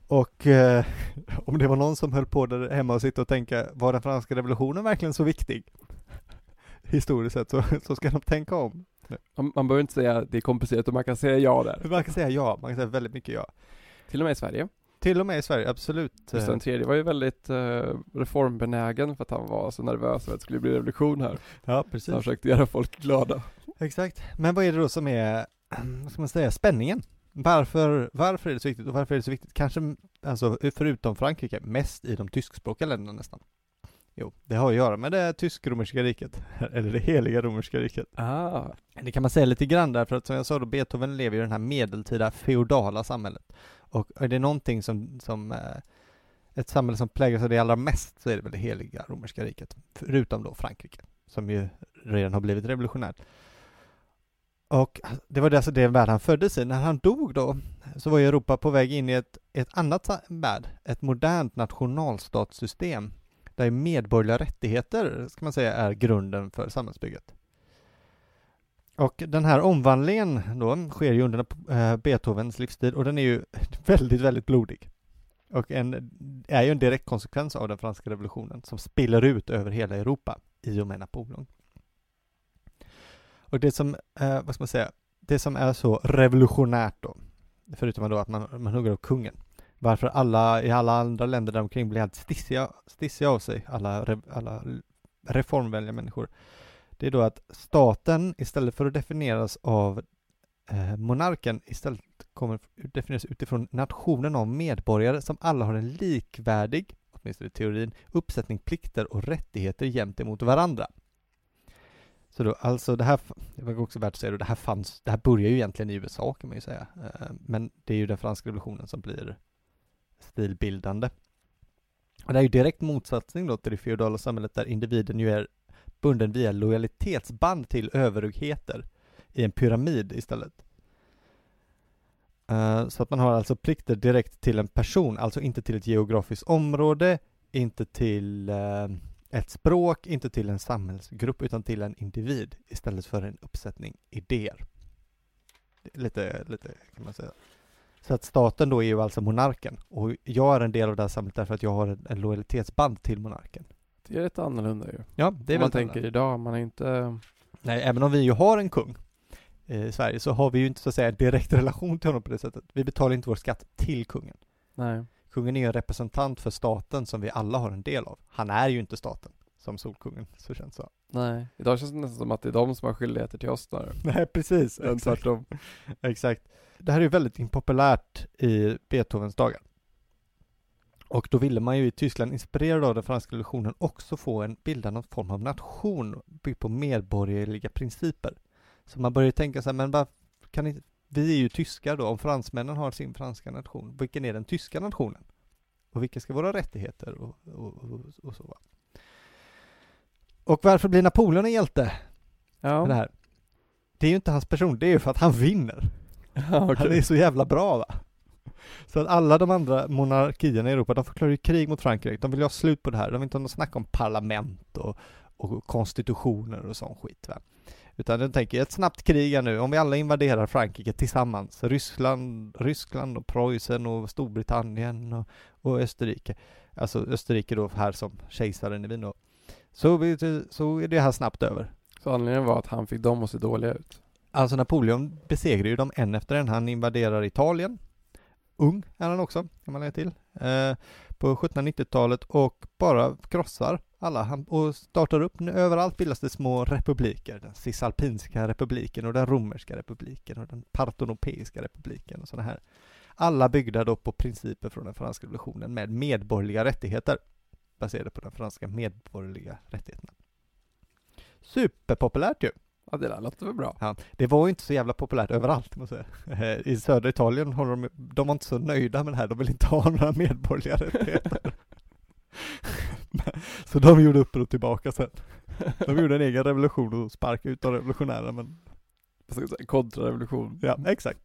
Och eh, (laughs) om det var någon som höll på där hemma och sitta och tänka, var den franska revolutionen verkligen så viktig? (laughs) Historiskt sett så, så ska de tänka om. Man, man behöver inte säga att det är komplicerat och man kan säga ja där. Man kan säga ja, man kan säga väldigt mycket ja. Till och med i Sverige. Till och med i Sverige, absolut. Gustav den tredje var ju väldigt eh, reformbenägen för att han var så nervös för att det skulle bli revolution här. Ja, precis. han försökte göra folk glada. Exakt. Men vad är det då som är, (clears throat) vad ska man säga, spänningen? Varför, varför är det så viktigt och varför är det så viktigt? Kanske, alltså förutom Frankrike, mest i de tyskspråkiga länderna nästan. Jo, det har att göra med det tysk-romerska riket, (laughs) eller det heliga romerska riket. Ah. Det kan man säga lite grann därför att som jag sa då, Beethoven lever i det här medeltida feodala samhället. Och är det någonting som, som eh, ett samhälle som präglas av det allra mest så är det väl det heliga romerska riket. Förutom då Frankrike, som ju redan har blivit revolutionärt. Och det var alltså det värld han föddes i. När han dog då, så var ju Europa på väg in i ett, ett annat värld, ett modernt nationalstatssystem, där medborgerliga rättigheter, ska man säga, är grunden för samhällsbygget. Och den här omvandlingen då sker ju under eh, Beethovens livstid och den är ju (laughs) väldigt, väldigt blodig. Och en, är ju en direkt konsekvens av den franska revolutionen som spiller ut över hela Europa i och med Napoleon. Och det som, eh, vad ska man säga, det som är så revolutionärt då, förutom då att man, man hugger upp kungen, varför alla i alla andra länder där omkring blir helt stissiga, stissiga av sig, alla, re, alla reformvänliga människor, det är då att staten istället för att definieras av eh, monarken istället kommer definieras utifrån nationen av medborgare som alla har en likvärdig, åtminstone i teorin, uppsättning plikter och rättigheter gentemot varandra. Så då, alltså det här, det var också värt att säga, då, det här fanns, det här börjar ju egentligen i USA kan man ju säga, eh, men det är ju den franska revolutionen som blir stilbildande. Och det är ju direkt motsatsning då till det feodala samhället där individen ju är bunden via lojalitetsband till överhögheter i en pyramid istället. Eh, så att man har alltså plikter direkt till en person, alltså inte till ett geografiskt område, inte till eh, ett språk, inte till en samhällsgrupp, utan till en individ istället för en uppsättning idéer. Lite, lite kan man säga. Så att staten då är ju alltså monarken och jag är en del av det här samhället därför att jag har en, en lojalitetsband till monarken. Det är lite annorlunda ju. Ja, det är Om man tänker idag, man är inte... Nej, även om vi ju har en kung i Sverige så har vi ju inte så att säga direkt (laughs) relation till honom på det sättet. Vi betalar inte vår skatt till kungen. Nej. Kungen är ju en representant för staten som vi alla har en del av. Han är ju inte staten, som Solkungen, så känns det Nej, idag känns det nästan som att det är de som har skyldigheter till oss snarare. (laughs) Nej, precis. Än tvärtom. (laughs) Exakt. Det här är ju väldigt impopulärt i Beethovens dagar. Och då ville man ju i Tyskland, inspirerad av den franska revolutionen, också få en bilda någon form av nation byggd på medborgerliga principer. Så man började tänka så här, men vad kan inte, vi är ju tyskar då, om fransmännen har sin franska nation, vilken är den tyska nationen? Och vilka ska våra rättigheter och, och, och, och så va? Och varför blir Napoleon en hjälte? Ja. Det här. Det är ju inte hans person, det är ju för att han vinner. (laughs) Ja, okay. Han är så jävla bra va? Så att alla de andra monarkierna i Europa, de förklarar ju krig mot Frankrike. De vill ha slut på det här. De vill inte ha något snack om parlament och, och konstitutioner och sån skit va. Utan de tänker ett snabbt krig här nu, om vi alla invaderar Frankrike tillsammans, Ryssland, Ryssland och Preussen och Storbritannien och, och Österrike, alltså Österrike då här som kejsaren i Wien då, så, så är det här snabbt över. Så anledningen var att han fick dem att se dåliga ut? Alltså Napoleon besegrar ju dem en efter en. Han invaderar Italien. Ung är han också, kan man lägga till. Eh, på 1790-talet och bara krossar alla. Han, och startar upp, överallt bildas det små republiker. Den cisalpinska republiken och den romerska republiken och den partonopeiska republiken och sådana här. Alla byggda då på principer från den franska revolutionen med medborgerliga rättigheter. Baserade på de franska medborgerliga rättigheterna. Superpopulärt ju! Ja, det där låter väl bra. Ja, det var ju inte så jävla populärt överallt, måste jag säga. (laughs) I södra Italien har de, de var inte så nöjda med det här, de vill inte ha några medborgerliga rättigheter. (laughs) (laughs) så de gjorde upp och tillbaka sen. De gjorde en egen revolution och sparkade ut de revolutionära, men Kontrarevolution. Ja, exakt.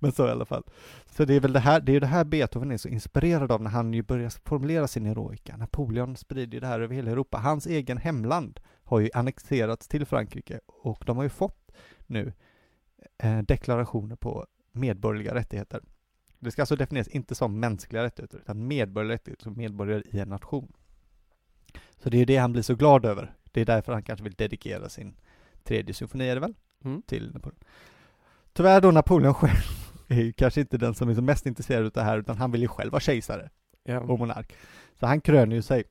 Men så i alla fall. Så det är väl det här, det är det här Beethoven är så inspirerad av när han ju börjar formulera sin heroika. Napoleon sprider ju det här över hela Europa. Hans egen hemland har ju annexerats till Frankrike och de har ju fått nu eh, deklarationer på medborgerliga rättigheter. Det ska alltså definieras inte som mänskliga rättigheter, utan medborgerliga rättigheter som medborgare i en nation. Så det är det han blir så glad över. Det är därför han kanske vill dedikera sin tredje symfoni, är det väl? Mm. Till Napoleon. Tyvärr då Napoleon själv (laughs) är ju kanske inte den som är mest intresserad av det här, utan han vill ju själv vara kejsare ja. och monark. Så han kröner ju sig.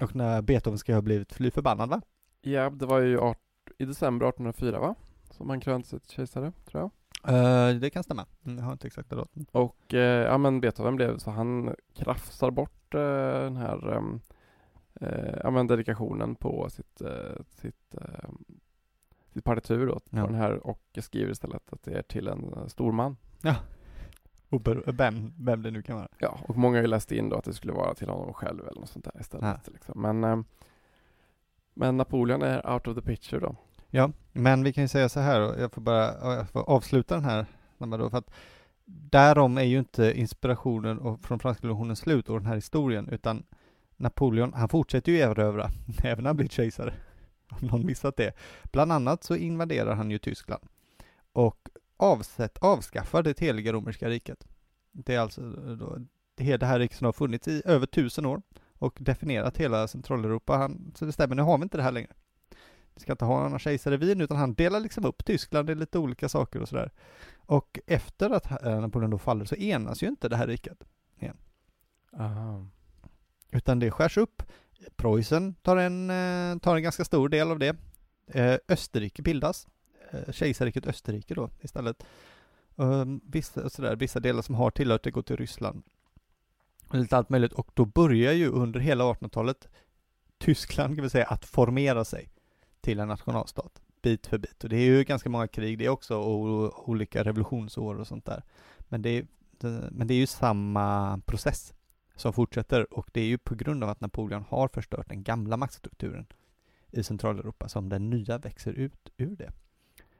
Och när Beethoven ska ha blivit fly förbannad va? Ja, det var ju art, i december 1804 va? Som han krönte sig till kejsare, tror jag. Uh, det kan stämma. Mm, jag har inte exakta datum. Och, uh, ja men Beethoven blev så han krafsar bort uh, den här um, ja men dedikationen på sitt, sitt, sitt partitur då, ja. på den här och skriver istället att det är till en stor man. Ja. Vem, vem det nu kan vara. Ja, och många har ju läst in då att det skulle vara till honom själv eller något sånt där istället. Ja. Liksom. Men, eh, men Napoleon är out of the picture då. Ja, men vi kan ju säga så här, jag får bara jag får avsluta den här, då, för att därom är ju inte inspirationen och från franska revolutionen slut och den här historien, utan Napoleon, han fortsätter ju erövra, (laughs) även när han blir kejsare. (laughs) Om någon missat det. Bland annat så invaderar han ju Tyskland. Och avsett, avskaffar det heliga romerska riket. Det är alltså eh, då, det här riket som har funnits i över tusen år och definierat hela Centraleuropa. Han, så det stämmer, nu har vi inte det här längre. Vi ska inte ha några kejsare Wien, utan han delar liksom upp Tyskland i lite olika saker och sådär. Och efter att eh, Napoleon då faller så enas ju inte det här riket igen. Aha. Utan det skärs upp. Preussen tar en, eh, tar en ganska stor del av det. Eh, Österrike bildas eh, kejsarriket Österrike då istället. Ehm, vissa, sådär, vissa delar som har tillhört det går till Ryssland. och lite allt möjligt. Och då börjar ju under hela 1800-talet Tyskland, kan vi säga, att formera sig till en nationalstat, bit för bit. Och det är ju ganska många krig, det också och olika revolutionsår och sånt där. Men det är, men det är ju samma process som fortsätter och det är ju på grund av att Napoleon har förstört den gamla maktstrukturen i Centraleuropa som den nya växer ut ur det.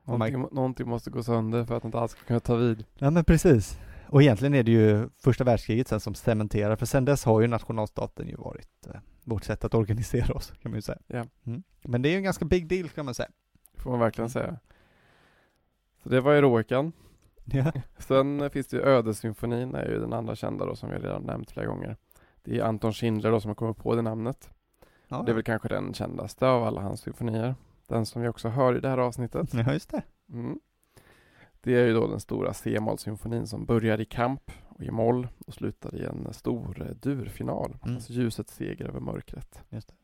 Någonting, man, någonting måste gå sönder för att inte alls ska kunna ta vid. Ja men precis. Och egentligen är det ju första världskriget sen som cementerar, för sen dess har ju nationalstaten ju varit eh, vårt sätt att organisera oss, kan man ju säga. Ja. Mm. Men det är ju en ganska big deal kan man säga. Får man verkligen säga. Så det var Eroikan. (laughs) Ja. Sen finns det ju Ödesymfonin, är ju den andra kända då som vi redan nämnt flera gånger. Det är Anton Schindler då som har kommit på det namnet. Ja. Det är väl kanske den kändaste av alla hans symfonier. Den som vi också hör i det här avsnittet. Ja, just det. Mm. Det är ju då den stora C-mollsymfonin som börjar i kamp och i moll och slutar i en stor eh, durfinal. Mm. Alltså ljusets seger över mörkret. Just det.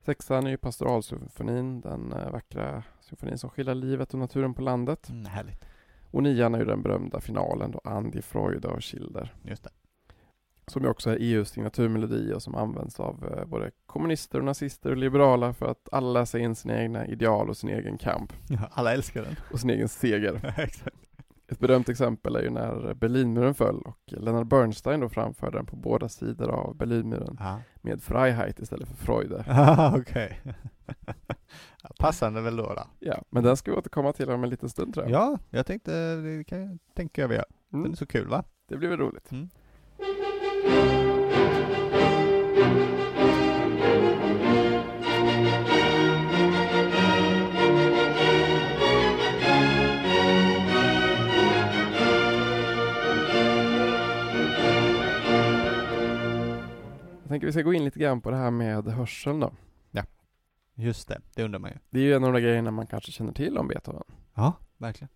Sexan är ju pastoralsymfonin, den äh, vackra symfonin som skildrar livet och naturen på landet. Mm, härligt. Och nian är ju den berömda finalen då Andi, Freud och Schilder. Just det. Som ju också är EUs signaturmelodi och som används av eh, både kommunister och nazister och liberala för att alla läsa in sina egna ideal och sin egen kamp. Ja, alla älskar den. Och sin egen seger. (laughs) Ett berömt exempel är ju när Berlinmuren föll och Leonard Bernstein då framförde den på båda sidor av Berlinmuren Aha. med Freiheit istället för Freude. (laughs) Ah, okej. (laughs) Passande väl då, då? Ja, men den ska vi återkomma till om en liten stund tror jag. Ja, jag tänkte, det kan jag tänka vi gör. Mm. Den är så kul va? Det blir väl roligt. Mm. Tänker vi ska gå in lite grann på det här med hörseln då. Ja, just det. Det undrar man ju. Det är ju en av de grejerna man kanske känner till om Beethoven. Ja, verkligen.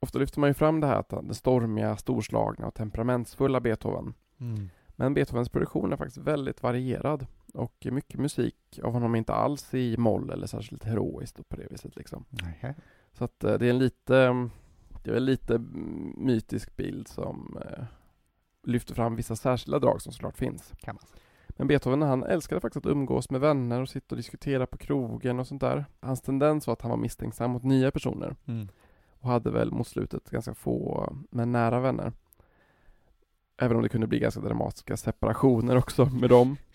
Ofta lyfter man ju fram det här att det stormiga, storslagna och temperamentsfulla Beethoven. Mm. Men Beethovens produktion är faktiskt väldigt varierad och mycket musik av honom är inte alls i moll eller särskilt heroiskt på det viset liksom. Okay. Så att eh, det är en lite, det är en lite mytisk bild som eh, lyfter fram vissa särskilda drag som såklart finns. Kan man. Men Beethoven han älskade faktiskt att umgås med vänner och sitta och diskutera på krogen och sånt där. Hans tendens var att han var misstänksam mot nya personer. Mm. Och hade väl mot slutet ganska få, men nära vänner. Även om det kunde bli ganska dramatiska separationer också med dem. (laughs)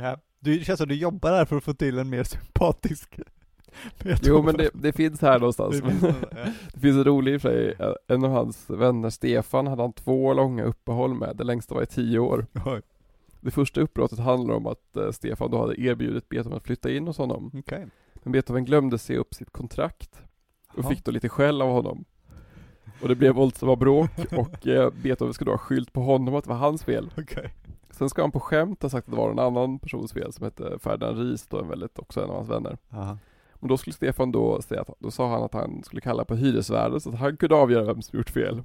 Ja, du, det känns som du jobbar här för att få till en mer sympatisk (laughs) Jo men det, det, finns här någonstans. Det finns, ja. (laughs) det finns en rolig i sig. En av hans vänner, Stefan, hade han två långa uppehåll med. Det längsta var i tio år. Oj. Det första uppbrottet handlar om att uh, Stefan då hade erbjudit Beethoven att flytta in hos honom. Okay. Men Beethoven glömde se upp sitt kontrakt och Aha. fick då lite skäll av honom. Och det blev våldsamma bråk (laughs) och uh, Beethoven ska då ha skyllt på honom att det var hans fel. Okay. Sen ska han på skämt ha sagt att det var en annan persons fel som hette Ferdinand Ries då, en väldigt, också en av hans vänner. Aha. Och då skulle Stefan då säga att, då sa han att han skulle kalla på hyresvärden så att han kunde avgöra vem som gjort fel.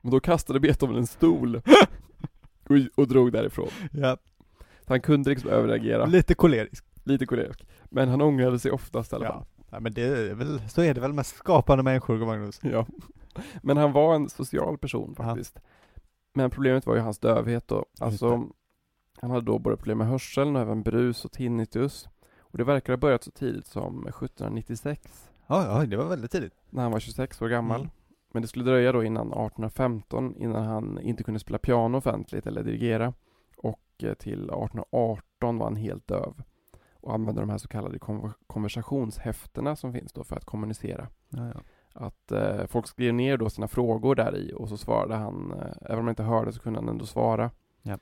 Men då kastade Beethoven en stol (laughs) och, och drog därifrån. Ja. Så han kunde liksom överreagera. Lite kolerisk. Lite kolerisk. Men han ångrade sig oftast i alla fall. Ja, men det är väl, så är det väl med skapande människor, Magnus? Ja. Men han var en social person faktiskt. Ja. Men problemet var ju hans dövhet då. Alltså, han hade då både problem med hörseln och även brus och tinnitus. Och det verkar ha börjat så tidigt som 1796. Ja, ja, det var väldigt tidigt. När han var 26 år gammal. Mm. Men det skulle dröja då innan 1815 innan han inte kunde spela piano offentligt eller dirigera. Och eh, till 1818 var han helt döv. Och använde de här så kallade konversationshäftena som finns då för att kommunicera. Ja, ja. Att eh, folk skrev ner då sina frågor där i och så svarade han, eh, även om han inte hörde så kunde han ändå svara. Ja.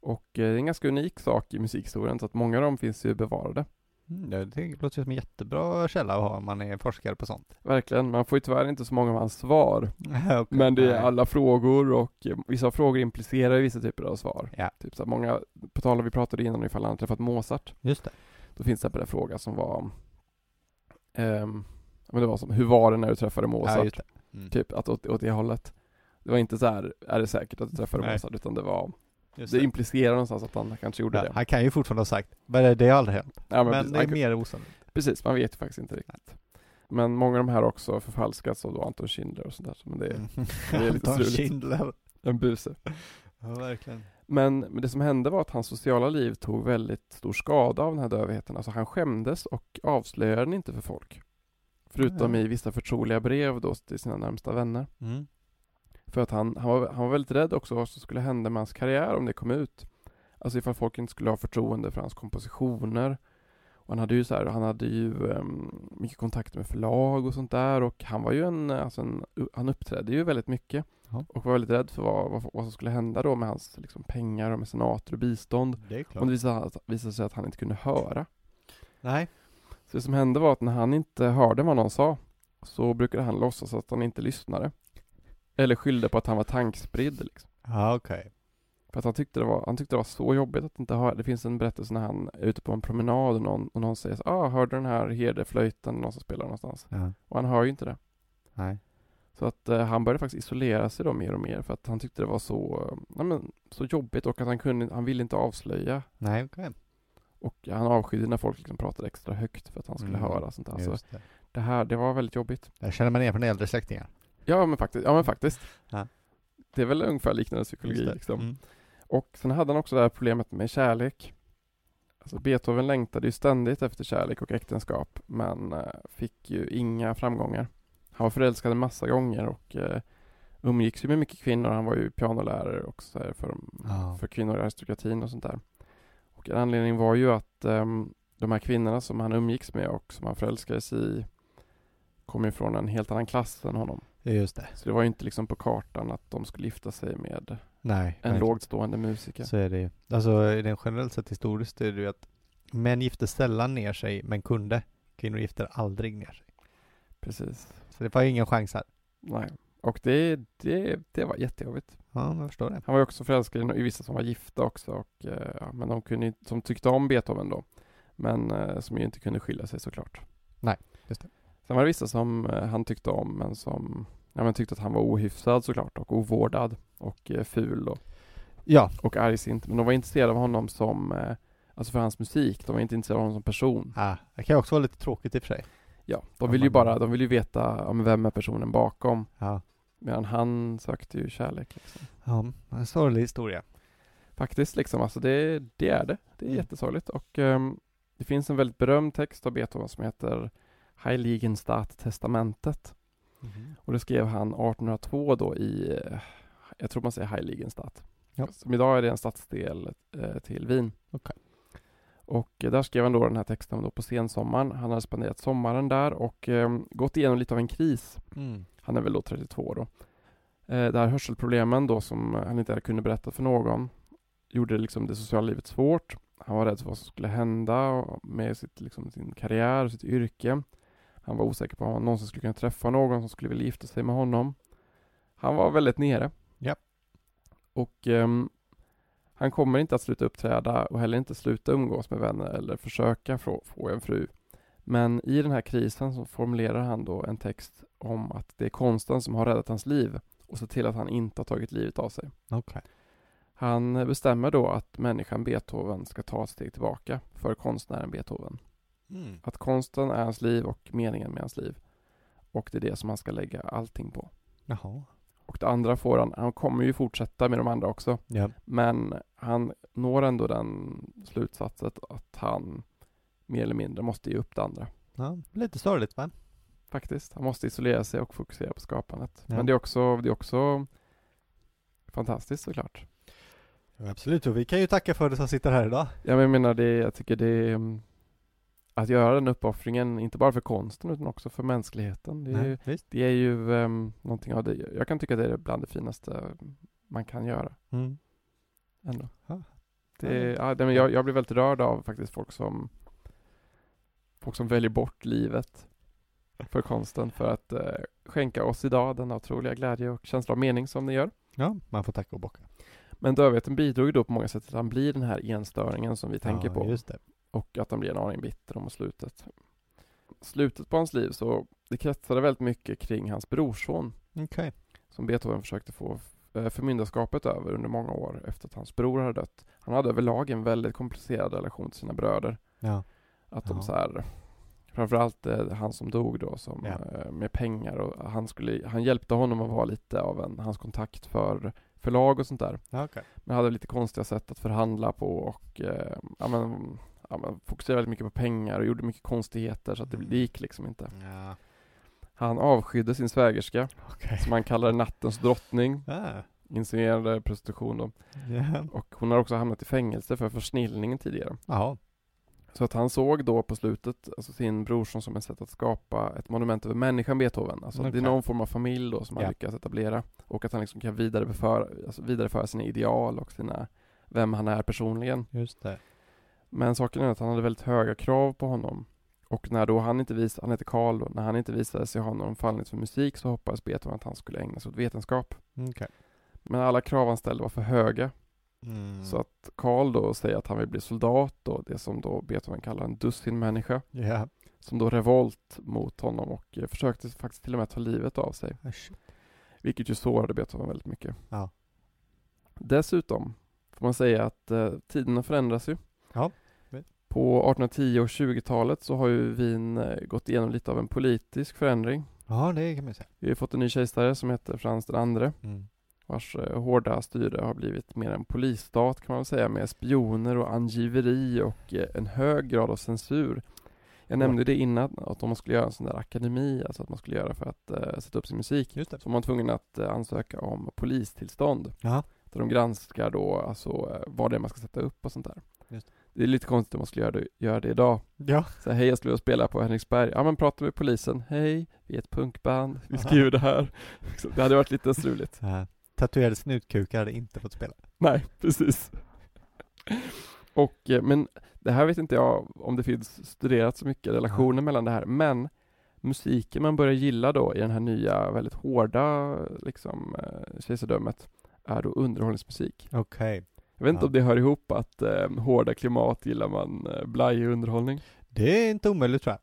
Och eh, det är en ganska unik sak i musikhistorien så att många av dem finns ju bevarade. Mm, det låter som en jättebra källa att ha om man är forskare på sånt. Verkligen, man får ju tyvärr inte så många av hans svar. (laughs) okay, men det är nej. alla frågor och eh, vissa frågor implicerar vissa typer av svar. Ja. Typ så många, på tal om vi pratade innan ifall han träffat Mozart. Just det. Då finns det en fråga som var um, men det var som, hur var det när du träffade Mozart? Ja, mm. Typ att åt, åt det hållet. Det var inte så här, är det säkert att du träffade nej. Mozart? Utan det var Just det, det implicerar någonstans att han kanske gjorde ja, det. Han kan ju fortfarande ha sagt, men det har aldrig hänt. Ja, men, men precis, det är mer osannolikt. Precis, man vet ju faktiskt inte riktigt. Men många av de här har också förfalskats av då Anton Schindler och sånt där, men det, är, mm. det är lite (laughs) Anton Schindler. En buse. Ja, verkligen. Men, men det som hände var att hans sociala liv tog väldigt stor skada av den här dövheten. Alltså han skämdes och avslöjade den inte för folk. Förutom Ja. i vissa förtroliga brev då till sina närmsta vänner. Mm. För att han, han, var, han var väldigt rädd också vad som skulle hända med hans karriär om det kom ut. Alltså ifall folk inte skulle ha förtroende för hans kompositioner. Och han hade ju så här, han hade ju ehm, mycket kontakter med förlag och sånt där och han var ju en, alltså en han uppträdde ju väldigt mycket. Ja. Och var väldigt rädd för vad, vad, vad som skulle hända då med hans liksom, pengar och mecenater och bistånd. Det är det visade, visade sig att han inte kunde höra. Nej. Så det som hände var att när han inte hörde vad någon sa så brukade han låtsas att han inte lyssnade. Eller skyllde på att han var tankspridd liksom. Ja, okej. För att han tyckte det var, han tyckte det var så jobbigt att inte höra. Det finns en berättelse när han är ute på en promenad och någon, och någon säger så, ah, hörde den här herdeflöjten någon som spelar någonstans? Ja. Och han hör ju inte det. Nej. Så att eh, han började faktiskt isolera sig då mer och mer för att han tyckte det var så, nej men, så jobbigt och att han kunde, han ville inte avslöja. Nej, okej. Och han avskydde när folk liksom pratade extra högt för att han skulle Mm, höra sånt där. Så det. det här, det var väldigt jobbigt. Där känner man igen från äldre släktingar. Ja men faktiskt, ja men faktiskt. Ja. Det är väl ungefär liknande psykologi liksom. Mm. Och sen hade han också det här problemet med kärlek. Alltså Beethoven längtade ju ständigt efter kärlek och äktenskap men eh, fick ju inga framgångar. Han var förälskad en massa gånger och eh, umgicks ju med mycket kvinnor. Han var ju pianolärare också för, Ja. för kvinnor i aristokratin och sånt där. Och en anledning var ju att ehm, de här kvinnorna som han umgicks med och som han förälskades i kom ju från en helt annan klass än honom. Just det. Så det var ju inte liksom på kartan att de skulle gifta sig med Nej. en nej. lågstående musiker. Så är det ju. Alltså i den generellt sett historiskt är det ju att män gifte sällan ner sig, men kunde. Kvinnor gifter aldrig ner sig. Precis. Så det var ingen chans här. Nej. Och det, det, det var jättejobbigt. Ja, jag förstår det. Han var ju också förälskad i vissa som var gifta också, och, eh, ja, men de kunde, som tyckte om Beethoven då. Men eh, som ju inte kunde skilja sig såklart. Nej, just det. Sen var det vissa som eh, han tyckte om, men som ja, men tyckte att han var ohyfsad såklart och ovårdad och eh, ful och, Ja, och argsint. Men de var intresserade av honom som, eh, alltså för hans musik. De var inte intresserade av honom som person. ah, det kan ju också vara lite tråkigt i och för sig. Ja, de Om vill ju bara, de vill ju veta men vem är personen bakom. Ja, Medan han sökte ju kärlek. Liksom. ja en sorglig historia. Faktiskt liksom, alltså det, det är det. Det är Mm. jättesorgligt och ehm, det finns en väldigt berömd text av Beethoven som heter Heiligenstadt testamentet. Och det skrev han 1802 då i, eh, jag tror man säger Heiligenstadt. Ja. Som idag är det en stadsdel eh, till Wien. Okej. Och eh, där skrev han då den här texten då på sensommaren. Han hade spenderat sommaren där och ehm, gått igenom lite av en kris. Mm. Han är väl då 32 då. Eh, det här hörselproblemen då som han inte kunde berätta för någon gjorde liksom det sociala livet svårt. Han var rädd för vad som skulle hända med sitt, liksom, sin karriär och sitt yrke. Han var osäker på om han någonsin skulle kunna träffa någon som skulle vilja gifta sig med honom. Han var väldigt nere. Ja. Och ehm, han kommer inte att sluta uppträda och heller inte sluta umgås med vänner eller försöka få, få en fru. Men i den här krisen så formulerar han då en text om att det är konsten som har räddat hans liv och se till att han inte har tagit livet av sig. Okej. Han bestämmer då att människan Beethoven ska ta ett steg tillbaka för konstnären Beethoven. Mm. Att konsten är hans liv och meningen med hans liv. Och det är det som han ska lägga allting på. Jaha. Och det andra får han, han kommer ju fortsätta med de andra också. Ja. Men han når ändå den slutsatsen att han mer eller mindre måste ge upp det andra. ja. Lite sorgligt va? Faktiskt. Han måste isolera sig och fokusera på skapandet. Ja. Men det är också, det är också fantastiskt såklart. Ja, absolut, och vi kan ju tacka för det som sitter här idag. Ja, men jag menar, det, jag tycker det är mm, att göra den uppoffringen, inte bara för konsten utan också för mänskligheten. Det är, ju, visst. det är ju um, någonting av det, jag kan tycka det är bland det finaste man kan göra Mm. ändå. Det, ja, det, men jag, jag blir väldigt rörd av faktiskt folk som folk som väljer bort livet för konsten för att eh, skänka oss idag den otroliga glädje och känsla av mening som det gör. Ja, man får tacka och bocka. Men dövheten bidrog ju då på många sätt till att han blir den här enstöringen som vi tänker ja, på. Och att han blir en aning bitter om slutet. Slutet på hans liv så det kretsade väldigt mycket kring hans brorson Okej. som Beethoven försökte få eh, förmyndarskapet över under många år efter att hans bror hade dött. Han hade överlag en väldigt komplicerad relation till sina bröder. Ja. Att de Ja. så här, framförallt eh, han som dog då som, Ja. eh, med pengar och han, skulle, han hjälpte honom att vara lite av en, hans kontakt för förlag och sånt där. Okay. Men hade lite konstiga sätt att förhandla på och eh, ja, men, ja, men fokuserade väldigt mycket på pengar och gjorde mycket konstigheter så att det, det gick liksom inte. Ja. Han avskydde sin svägerska, Okay. som han kallade nattens drottning, Ah. insinuerade prostitution då. Ja. Och hon har också hamnat i fängelse för försnillningen tidigare. Jaha. Så att han såg då på slutet alltså sin brorson som ett sätt att skapa ett monument över människan Beethoven. Alltså det Okej. är någon form av familj då som han Ja. lyckats etablera. Och att han liksom kan vidareföra, alltså vidareföra sina ideal och sina, vem han är personligen. Just det. Men saken är att han hade väldigt höga krav på honom. Och när då han inte visade, han heter Karl när han inte visade sig ha någon fallenhet för musik så hoppades Beethoven att han skulle ägna sig åt vetenskap. Okej. Men alla krav han ställde var för höga. Mm. Så att Karl då säger att han vill bli soldat och det som då Beethoven kallar en dussinmänniska. Ja. Som då revolt mot honom och eh, försökte faktiskt till och med ta livet av sig. Shit. Vilket ju sårade Beethoven väldigt mycket. Ja. Dessutom får man säga att eh, tiderna förändras ju. Ja. På 1810 och 20-talet så har ju Wien eh, gått igenom lite av en politisk förändring. Ja, det kan man säga. Vi har fått en ny kejsare som heter Frans den andre Mm. vars eh, hårda styre har blivit mer en polisstat kan man säga med spioner och angiveri och eh, en hög grad av censur. Jag nämnde det innan att om man skulle göra en sån där akademi, alltså att man skulle göra för att eh, sätta upp sin musik, Just det. så var man tvungen att eh, ansöka om polistillstånd. Ja. Där de granskar då alltså eh, vad det är man ska sätta upp och sånt där. Just det. Det är lite konstigt om man skulle göra det, göra det idag. Ja. Så här, hej jag skulle vilja spela på Henriksberg. Ja men prata med polisen. Hej, vi är ett punkband. Vi skriver det här. Det hade varit lite struligt. Tatuerade snutkukar hade inte fått spela. Nej, precis. Och, eh, men det här vet inte jag om det finns studerat så mycket, relationen mellan det här, men musiken man börjar gilla då i den här nya, väldigt hårda liksom eh, kejsardömet är då underhållningsmusik. Okej. Jag vet inte Ja. om det hör ihop att eh, hårda klimat gillar man eh, blajig underhållning. Det är inte omöjligt tror jag.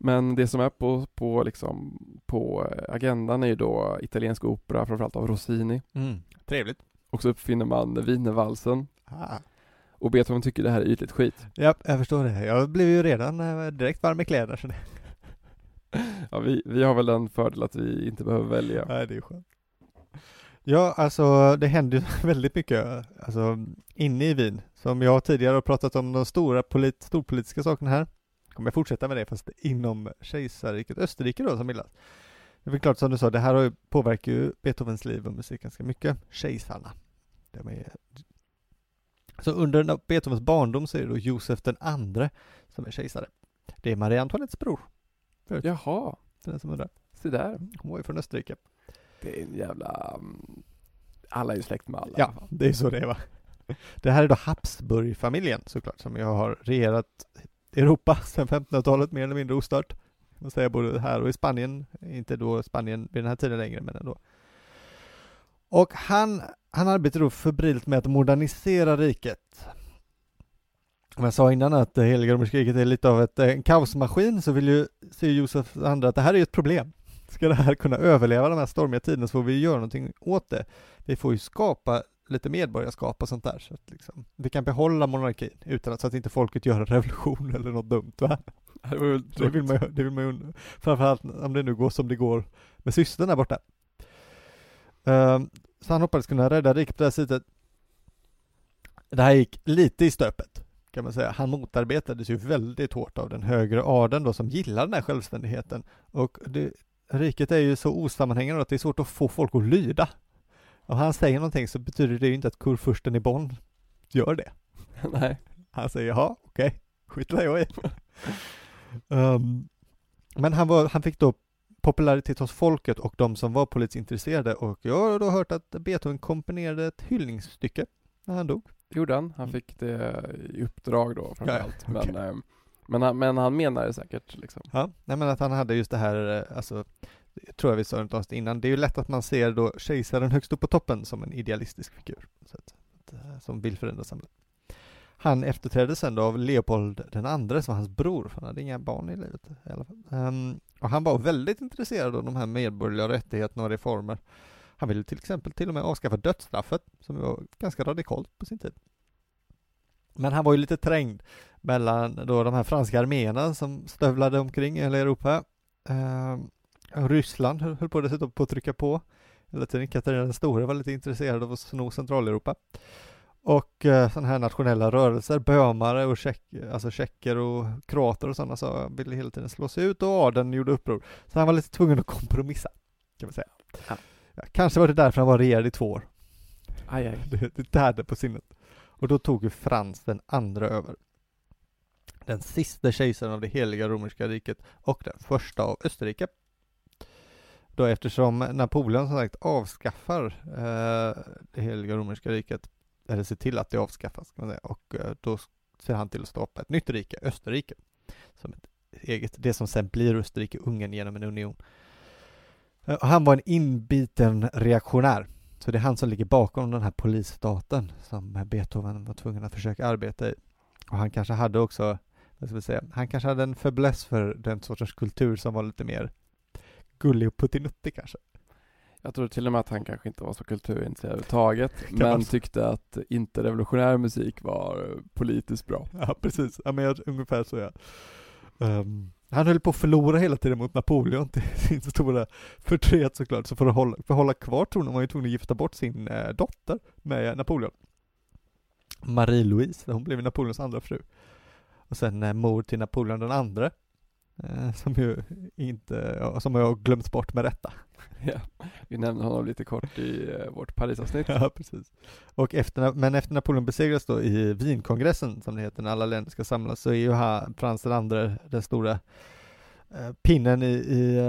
Men det som är på, på, liksom, på agendan är ju då italiensk opera, framförallt av Rossini. Mm. Trevligt. Och så uppfinner man wienervalsen. Ah. Och Beethoven tycker det här är ytligt skit. Ja, jag förstår det. Jag blev ju redan eh, direkt varm i kläder. Så det... (laughs) Ja, vi, vi har väl den fördel att vi inte behöver välja. Nej, det är skönt. Ja, alltså det händer (laughs) väldigt mycket alltså, inne i Wien. Som jag tidigare har pratat om de stora polit, storpolitiska sakerna här. Kommer jag fortsätta med det fast inom kejsarriket Österrike då som bildas. Det är klart som du sa, det här påverkar ju Beethovens liv och musik ganska mycket. Kejsarna. De är... Så under Beethovens barndom så är det då Josef den andre som är kejsare. Det är Marie Antoinettes bror. Jaha, Till den som undrar. se där. Hon var ju från Österrike. Det är en jävla... Mm, alla är ju släkt med alla. Ja, det är så det är va. (laughs) Det här är då Habsburgfamiljen såklart, som jag har regerat Europa (laughs) sedan 1500-talet mer eller mindre ostört. Man säger både här och i Spanien, inte då Spanien vid den här tiden längre, men ändå. Och han, han arbetar då febrilt med att modernisera riket. Om jag sa innan att det heliga romerska riket är lite av ett, en kaosmaskin, så vill ju se Josef andra att det här är ju ett problem. Ska det här kunna överleva de här stormiga tiderna så får vi göra någonting åt det. Vi får ju skapa lite medborgarskap och sånt där så att liksom, vi kan behålla monarkin utan att så att inte folket gör en revolution (laughs) eller något dumt va? Det, vill man ju, det vill man ju framförallt om det nu går som det går med systern där borta. Ehm, så han hoppades kunna rädda riket på det här sättet. Det här gick lite i stöpet kan man säga. Han motarbetades ju väldigt hårt av den högre adeln då som gillar den här självständigheten. Och det, riket är ju så osammanhängande att det är svårt att få folk att lyda. Om han säger någonting så betyder det ju inte att kurfursten i Bonn gör det. (laughs) Nej. Han säger jaha, okej, skiter jag i. um, men han, var, han fick då popularitet hos folket och de som var politiskt intresserade och jag har då hört att Beethoven komponerade ett hyllningsstycke när han dog. Gjorde han. Han Mm. fick det i uppdrag då framförallt. Ja, men, okej men, han, men han menar det säkert liksom. Ja, nej men att han hade just det här, eh, alltså, tror jag vi sa någonstans innan, det är ju lätt att man ser då kejsaren högst upp på toppen som en idealistisk figur, så att, att, eh, som vill förändra samhället. Han efterträddes sen då av Leopold den andre som var hans bror, för han hade inga barn i livet i alla fall. Um, och han var väldigt intresserad av de här medborgerliga rättigheterna och reformer. Han ville till exempel till och med avskaffa dödsstraffet, som var ganska radikalt på sin tid. Men han var ju lite trängd mellan då de här franska arméerna som stövlade omkring i hela Europa. Och Ryssland höll höll på dessutom på att trycka på. hela tiden. Katarina den stora var lite intresserad av att sno Centraleuropa. Och eh, sådana här nationella rörelser, bömare och tjeck, alltså tjecker och kroater och sådana så ville hela tiden slå sig ut och adeln gjorde uppror. Så han var lite tvungen att kompromissa, kan man säga. Ja. Ja, kanske var det därför han var regerad i två år. Aj, aj. Det, det tärde på sinnet. Och då tog ju Frans den andra över. Den sista kejsaren av det heliga romerska riket och den första av Österrike. Då eftersom Napoleon som sagt avskaffar eh, det heliga romerska riket, eller ser till att det avskaffas, kan man säga, och eh, då ser han till att stoppa ett nytt rike, Österrike, som ett eget, det som sen blir Österrike-Ungern genom en union. Eh, han var en inbiten reaktionär så det är han som ligger bakom den här polisstaten som Beethoven var tvungen att försöka arbeta i. Och han kanske hade också, vad ska vi säga, han kanske hade en fäbless för den sortens kultur som var lite mer gullig och puttinuttig kanske. Jag tror till och med att han kanske inte var så kulturintresserad överhuvudtaget, (laughs) men tyckte att inte revolutionär musik var politiskt bra. Ja, precis. Ja, men jag, ungefär så ja. Um, han höll på att förlora hela tiden mot Napoleon till (laughs) sin stora förtret såklart, så för att hålla, för att hålla kvar tronen var han ju tvungen att gifta bort sin eh, dotter med eh, Napoleon. Marie-Louise, hon blev Napoleons andra fru. Och sen eh, mor till Napoleon den andre, som ju inte, som har glömts bort med rätta. (laughs) Ja, vi nämnde honom lite kort i eh, vårt Parisavsnitt. (laughs) Ja, precis. Och efter, men efter Napoleon besegras då i Wienkongressen, som det heter, när alla länder ska samlas, så är ju här Frans den andre den stora eh, pinnen i, i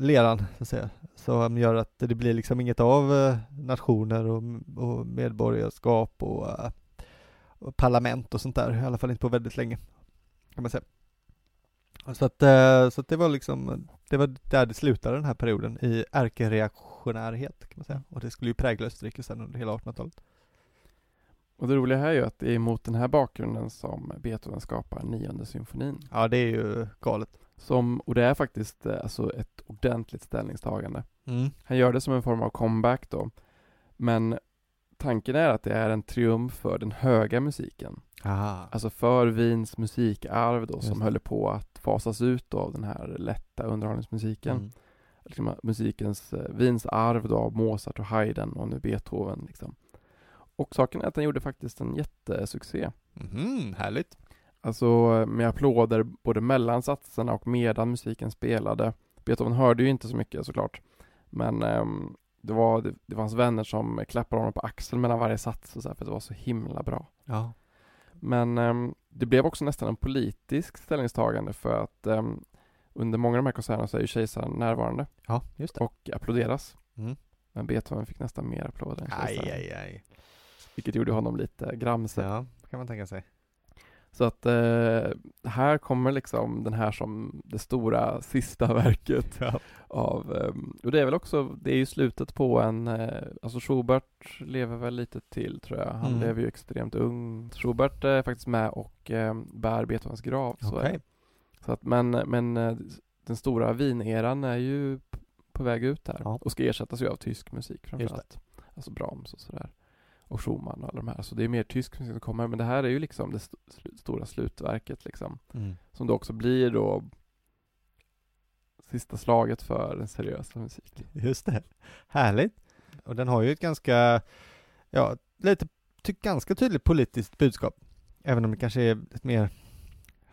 leran, så att säga, som gör att det blir liksom inget av nationer och, och medborgarskap och, och parlament och sånt där, i alla fall inte på väldigt länge, kan man säga. Så att, eh, så att det var liksom, det var där det slutade den här perioden i ärkereaktionärhet kan man säga. Och det skulle ju prägla Österrike sen under hela 1800-talet. Och det roliga här är ju att det är mot den här bakgrunden som Beethoven skapar nionde symfonin. Ja, det är ju galet. Som, och det är faktiskt eh, alltså ett ordentligt ställningstagande. Mm. Han gör det som en form av comeback då. Men tanken är att det är en triumf för den höga musiken. Aha. Alltså för Wiens musikarv då som höll på att fasas ut av den här lätta underhållningsmusiken. Mm. Liksom musikens, eh, Wiens arv då av Mozart och Haydn och nu Beethoven liksom. Och saken är att den gjorde faktiskt en jättesuccé. Mhm, härligt. Alltså med applåder både mellan satserna och medan musiken spelade. Beethoven hörde ju inte så mycket såklart. Men ehm, det, var, det, det var hans vänner som klappade honom på axeln mellan varje sats och så här, för det var så himla bra. Ja. Men ehm, det blev också nästan en politisk ställningstagande för att ehm, under många av de här konserterna så är ju kejsaren närvarande Ja, just det. och applåderas. Mm. Men Beethoven fick nästan mer applåder än Aj, kejsaren. aj, aj. Vilket gjorde honom lite gramse. Ja, kan man tänka sig. Så att eh, här kommer liksom den här som det stora (laughs) sista verket Ja. av, eh, och det är väl också, det är ju slutet på en, eh, alltså Schubert lever väl lite till tror jag, han Mm. lever ju extremt ung. Schubert är faktiskt med och eh, bär Beethovens grav. Så, är så att, men, men eh, den stora Wien-eran är ju på väg ut här Ja. och ska ersättas ju av tysk musik framförallt. Alltså Brahms och sådär. Och Schumann och alla de här. Så det är mer tysk musik som kommer, men det här är ju liksom det st- stora slutverket liksom. Mm. Som då också blir då sista slaget för den seriösa musiken. Just det. Härligt. Och den har ju ett ganska, ja, lite, ganska tydligt politiskt budskap. Även om det kanske är ett mer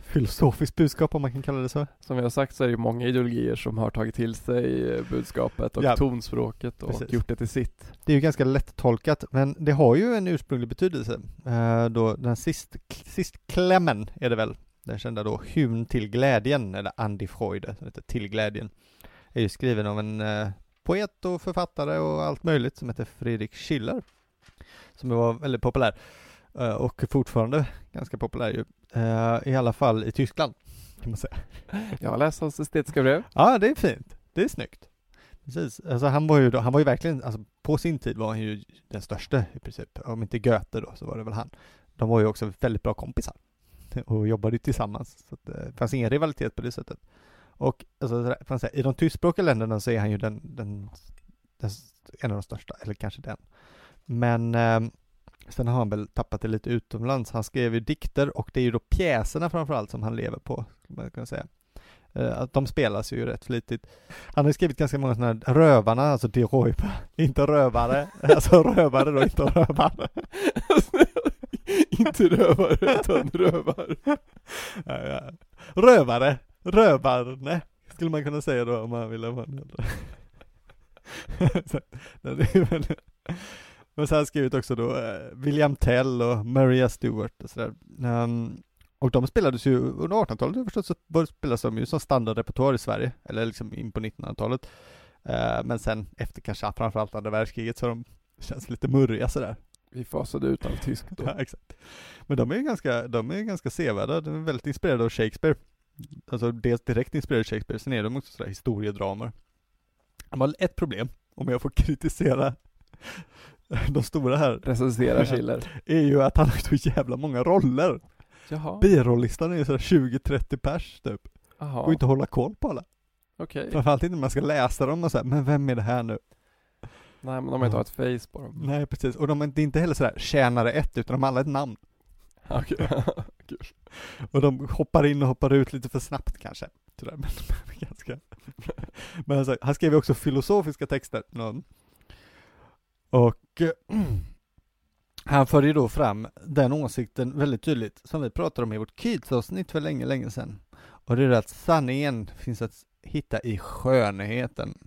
filosofiskt budskap om man kan kalla det så. Som vi har sagt så är det ju många ideologier som har tagit till sig eh, budskapet och Ja. tonspråket och Precis. gjort det till sitt. Det är ju ganska lättolkat, men det har ju en ursprunglig betydelse. Eh, då den sist, sist klämmen är det väl, den kända då Hymn till glädjen, eller Andi Freude, som heter Till glädjen, är ju skriven av en eh, poet och författare och allt möjligt som heter Friedrich Schiller, som var väldigt populär och fortfarande ganska populär ju, i alla fall i Tyskland, kan man säga. Jag har läst hans estetiska brev. Ja, det är fint. Det är snyggt. Precis. Alltså han var ju då, han var ju verkligen, alltså på sin tid var han ju den största i princip. Om inte Goethe då, så var det väl han. De var ju också väldigt bra kompisar (laughs) och jobbade tillsammans. Så eh, det fanns ingen rivalitet på det sättet. Och alltså, säga, i de tyskspråkiga länderna så är han ju den, den, den, en av de största, eller kanske den. Men eh, sen har han väl tappat det lite utomlands. Han skrev ju dikter och det är ju då pjäserna framförallt som han lever på, skulle man kunna säga. Eh, att de spelas ju rätt flitigt. Han har skrivit ganska många sådana här Rövarna, alltså de Roipa, (laughs) inte rövare, alltså rövare då, inte rövare. (laughs) inte rövare, utan rövar. (laughs) ja, ja. Rövare, rövarne, skulle man kunna säga då om man ville vara en Men så har han skrivit också då eh, William Tell och Maria Stewart och sådär. Um, och de spelades ju under 1800-talet, jag förstått så spelades de ju som standardrepertoar i Sverige, eller liksom in på 1900-talet. Uh, men sen efter kanske framförallt andra världskriget så de känns lite murriga sådär. Vi fasade ut all tysk då. (laughs) ja, exakt. Men de är ju ganska, de är ganska sevärda, de är väldigt inspirerade av Shakespeare. Alltså dels direkt inspirerade av Shakespeare, sen är de också sådär historiedramer. De har ett problem, om jag får kritisera (laughs) de stora här. Recensera (laughs) Schiller. Är ju att han har så jävla många roller. Jaha. Birollistan är ju sådär 20-30 pers typ. Jaha. Går inte att hålla koll på alla. Okej. Okay. Framförallt inte när man ska läsa dem och säga, men vem är det här nu? Nej men de har inte ett face på dem. Nej precis, och de är inte heller sådär tjänare ett, utan de har alla ett namn. (laughs) Okej, kul. Och de hoppar in och hoppar ut lite för snabbt kanske. Sådär, men, men ganska. men alltså, han skrev ju också filosofiska texter. Och han förde ju då fram den åsikten väldigt tydligt, som vi pratade om i vårt kids-avsnitt för länge, länge sedan. Och det är att sanningen finns att hitta i skönheten.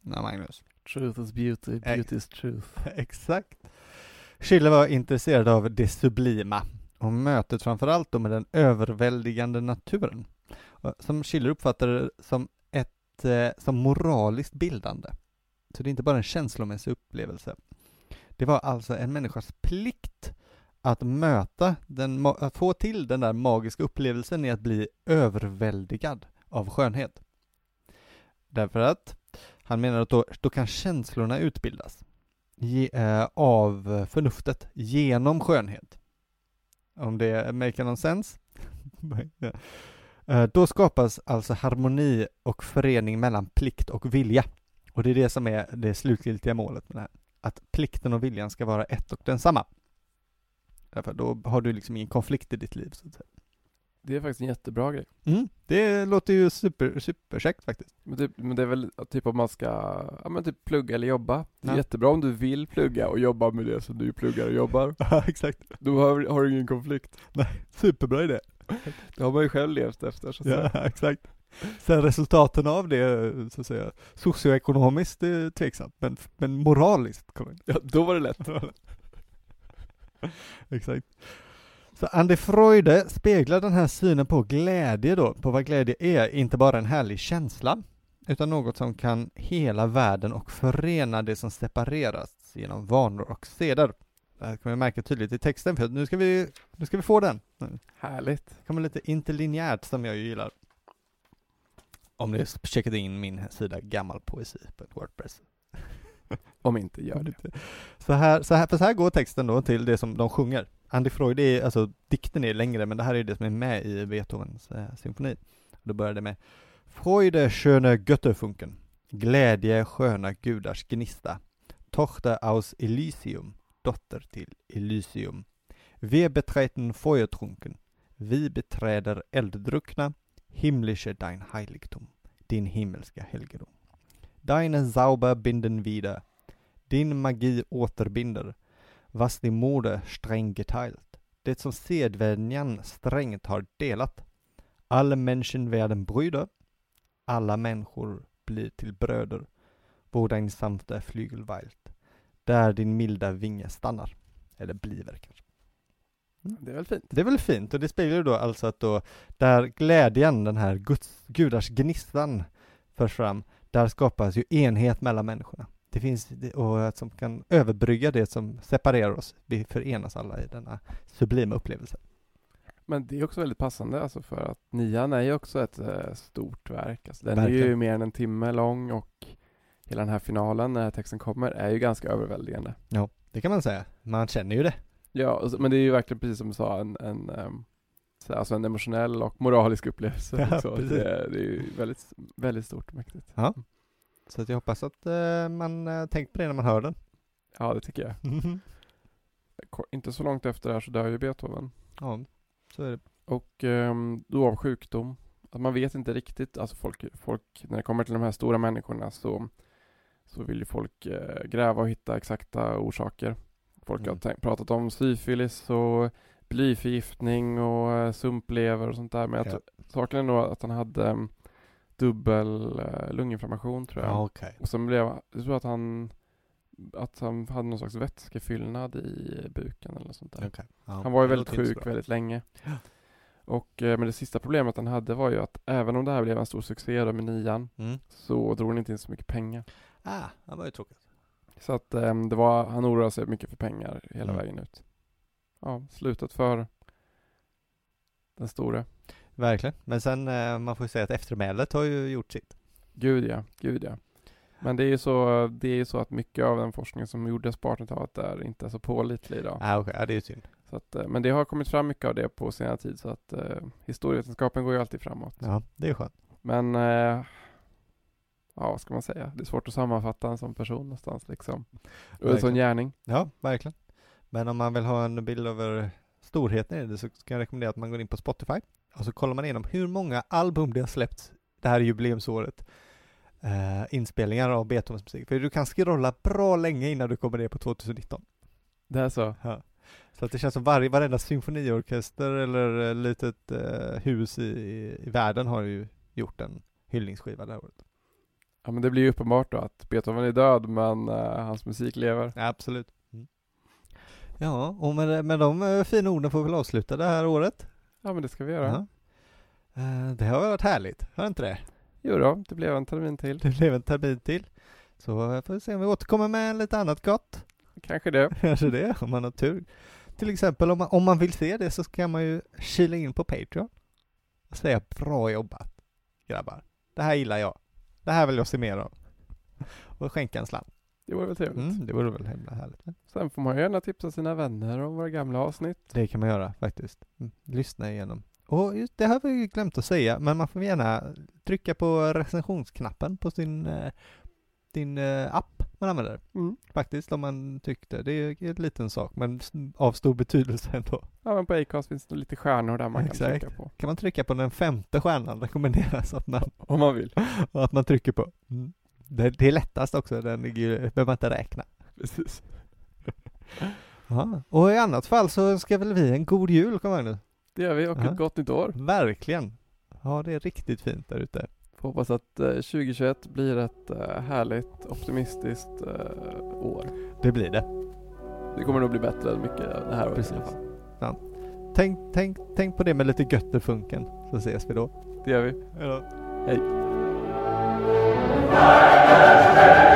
Ja, Magnus. Truth is beauty, beauty is truth. (laughs) Exakt. Schiller var intresserad av det sublima och mötet framförallt då med den överväldigande naturen, som Schiller uppfattade som ett, eh, som moraliskt bildande. Så det är inte bara en känslomässig upplevelse. Det var alltså en människas plikt att möta den, att få till den där magiska upplevelsen i att bli överväldigad av skönhet. Därför att han menar att då, då kan känslorna utbildas ge, eh, av förnuftet genom skönhet. Om det make någon sense? (laughs) Eh, då skapas alltså harmoni och förening mellan plikt och vilja. Och det är det som är det slutgiltiga målet med det här. Att plikten och viljan ska vara ett och densamma. Därför då har du liksom ingen konflikt i ditt liv så att säga. Det är faktiskt en jättebra grej. Mm, det låter ju super, superkäckt faktiskt. Men det, men det är väl typ om man ska, ja men typ plugga eller jobba. Det är ja. jättebra om du vill plugga och jobba med det som du pluggar och jobbar. (laughs) Ja, exakt. Då har, har du ingen konflikt. Nej, superbra idé. Det har man ju själv levt efter så att Ja, säga. (laughs) exakt. Sen resultaten av det, så att säga, socioekonomiskt är tveksamt, men, men moraliskt, ja, (laughs) då var det lätt. exakt. Så Andy Freude speglar den här synen på glädje då, på vad glädje är, inte bara en härlig känsla, utan något som kan hela världen och förena det som separeras genom vanor och seder. Det här kan vi märka tydligt i texten, för nu ska vi, nu ska vi få den. Härligt. Det kommer lite interlinjärt som jag gillar. Om ni checkat in min sida Gammal Poesi på Wordpress. (laughs) Om inte, gör det. (laughs) Så här, så här, för så här går texten då till det som de sjunger. Andy Freud är, alltså dikten är längre, men det här är det som är med i Beethovens eh, symfoni. Då börjar det med Freude schöne Götterfunken, glädje sköna gudars gnista, Tochter aus Elysium, dotter till Elysium. Wir betreten Feuertrunken, vi beträder elddruckna, himmlische dein Heiligtum, din himmelska helgedom. Deine Zauber binden wieder, din magi återbinder, was die Mode streng geteilt, det som sedvänjan strängt har delat. Alla Menschen werden Brüder, alla människor blir till bröder, wo dein sanfta flygel weilt, där din milda vinge stannar, eller bliver kanske. Mm. Det är väl fint? Det är väl fint, och det speglar ju då alltså att då, där glädjen, den här guds, gudars gnistan förs fram, där skapas ju enhet mellan människorna. Det finns, och som kan överbrygga det som separerar oss. Vi förenas alla i denna sublima upplevelse. Men det är också väldigt passande alltså för att nian är ju också ett äh, stort verk. Alltså den Verkligen. är ju mer än en timme lång och hela den här finalen när texten kommer är ju ganska överväldigande. Ja, det kan man säga. Man känner ju det. Ja, men det är ju verkligen precis som du sa, en, en um, alltså en emotionell och moralisk upplevelse. (laughs) Ja, så det, det, är ju väldigt, väldigt stort mäktigt. Ja. Så att jag hoppas att uh, man uh, tänkt på det när man hör den. Ja, det tycker jag. (laughs) Mm. Inte så långt efter det här så dör ju Beethoven. Ja, så är det. Och um, då av sjukdom att man vet inte riktigt, alltså folk, folk, när det kommer till de här stora människorna så, så vill ju folk eh, gräva och hitta exakta orsaker. Folk Mm. har pratat om syfilis och blyförgiftning och eh, sumplever och sånt där, men Ja. saken är nog att han hade mm, dubbel eh, lunginflammation tror jag. Ja, okej. Och sen blev, jag tror att han att han hade någon slags vätskefyllnad i buken eller sånt där. Okej. Ja, Han var ju väldigt sjuk väldigt länge. Och, eh, men det sista problemet han hade var ju att även om det här blev en stor succé då med nian Mm. så drog han inte in så mycket pengar. Ah, det var ju tråkigt. Så att eh, det var, han oroade sig mycket för pengar hela Mm. vägen ut. Ja, slutet för den store. Verkligen. Men sen, eh, man får ju säga att eftermälet har ju gjort sitt. Gud ja, gud ja. Men det är ju så, det är ju så att mycket av den forskning som gjordes på 1800-talet är inte är så pålitlig idag. Ah, okej. Ja, det är ju synd. Så att, eh, men det har kommit fram mycket av det på senare tid så att eh, historievetenskapen går ju alltid framåt. Ja, det är skönt. Men, eh, ja vad ska man säga? Det är svårt att sammanfatta en sån person någonstans liksom. Och en sån gärning. Ja, verkligen. Men om man vill ha en bild över storheten i det så ska jag rekommendera att man går in på Spotify och så kollar man igenom hur många album det har släppts det här jubileumsåret. Eh, inspelningar av Beethovens musik. För du kan scrolla bra länge innan du kommer ner på 2019. Det är så. Ja. Så att det känns som varje, varenda symfoniorkester eller eh, litet eh, hus i, i, i världen har ju gjort en hyllningsskiva det här året. Ja men det blir ju uppenbart då att Beethoven är död men eh, hans musik lever. Ja, absolut. Mm. Ja, och med, med de eh, fina orden får vi väl avsluta det här året. Ja men det ska vi göra. Ja. Eh, Det har varit härligt, har inte det? Jo då, det blev en termin till. Det blev en termin till. Så får vi se om vi återkommer med lite annat gott. Kanske det. (laughs) Kanske det, om man har tur. Till exempel om man, om man vill se det så kan man ju kila in på Patreon och säga bra jobbat grabbar. Det här gillar jag. Det här vill jag se mer av. Och skänka en slant. Det vore väl trevligt. Mm, det vore väl himla härligt. Sen får man gärna tipsa sina vänner om våra gamla avsnitt. Det kan man göra faktiskt. Mm. Lyssna igenom. Och just det har vi glömt att säga, men man får gärna trycka på recensionsknappen på sin eh, din eh, app man använder. Mm. Faktiskt, om man tyckte. Det är en liten sak, men av stor betydelse ändå. Ja men på Acast finns det lite stjärnor där man kan Exakt. trycka på. Kan man trycka på den femte stjärnan rekommenderas att man, Om man vill. (laughs) att man trycker på. Mm. Det, det är lättast också, den behöver man inte räkna. Precis. (laughs) Ja. Och i annat fall så ska väl vi en god jul, kommer jag nu. Det gör vi och Ja. ett gott nytt år. Verkligen. Ja, det är riktigt fint där ute. Hoppas att eh, 2021 blir ett eh, härligt, optimistiskt eh, år. Det blir det. Det kommer nog bli bättre än mycket det här året i alla Precis. fall. Tänk, tänk, tänk på det med lite götterfunken, så ses vi då. Det gör vi. Hejdå. Hej. Hej!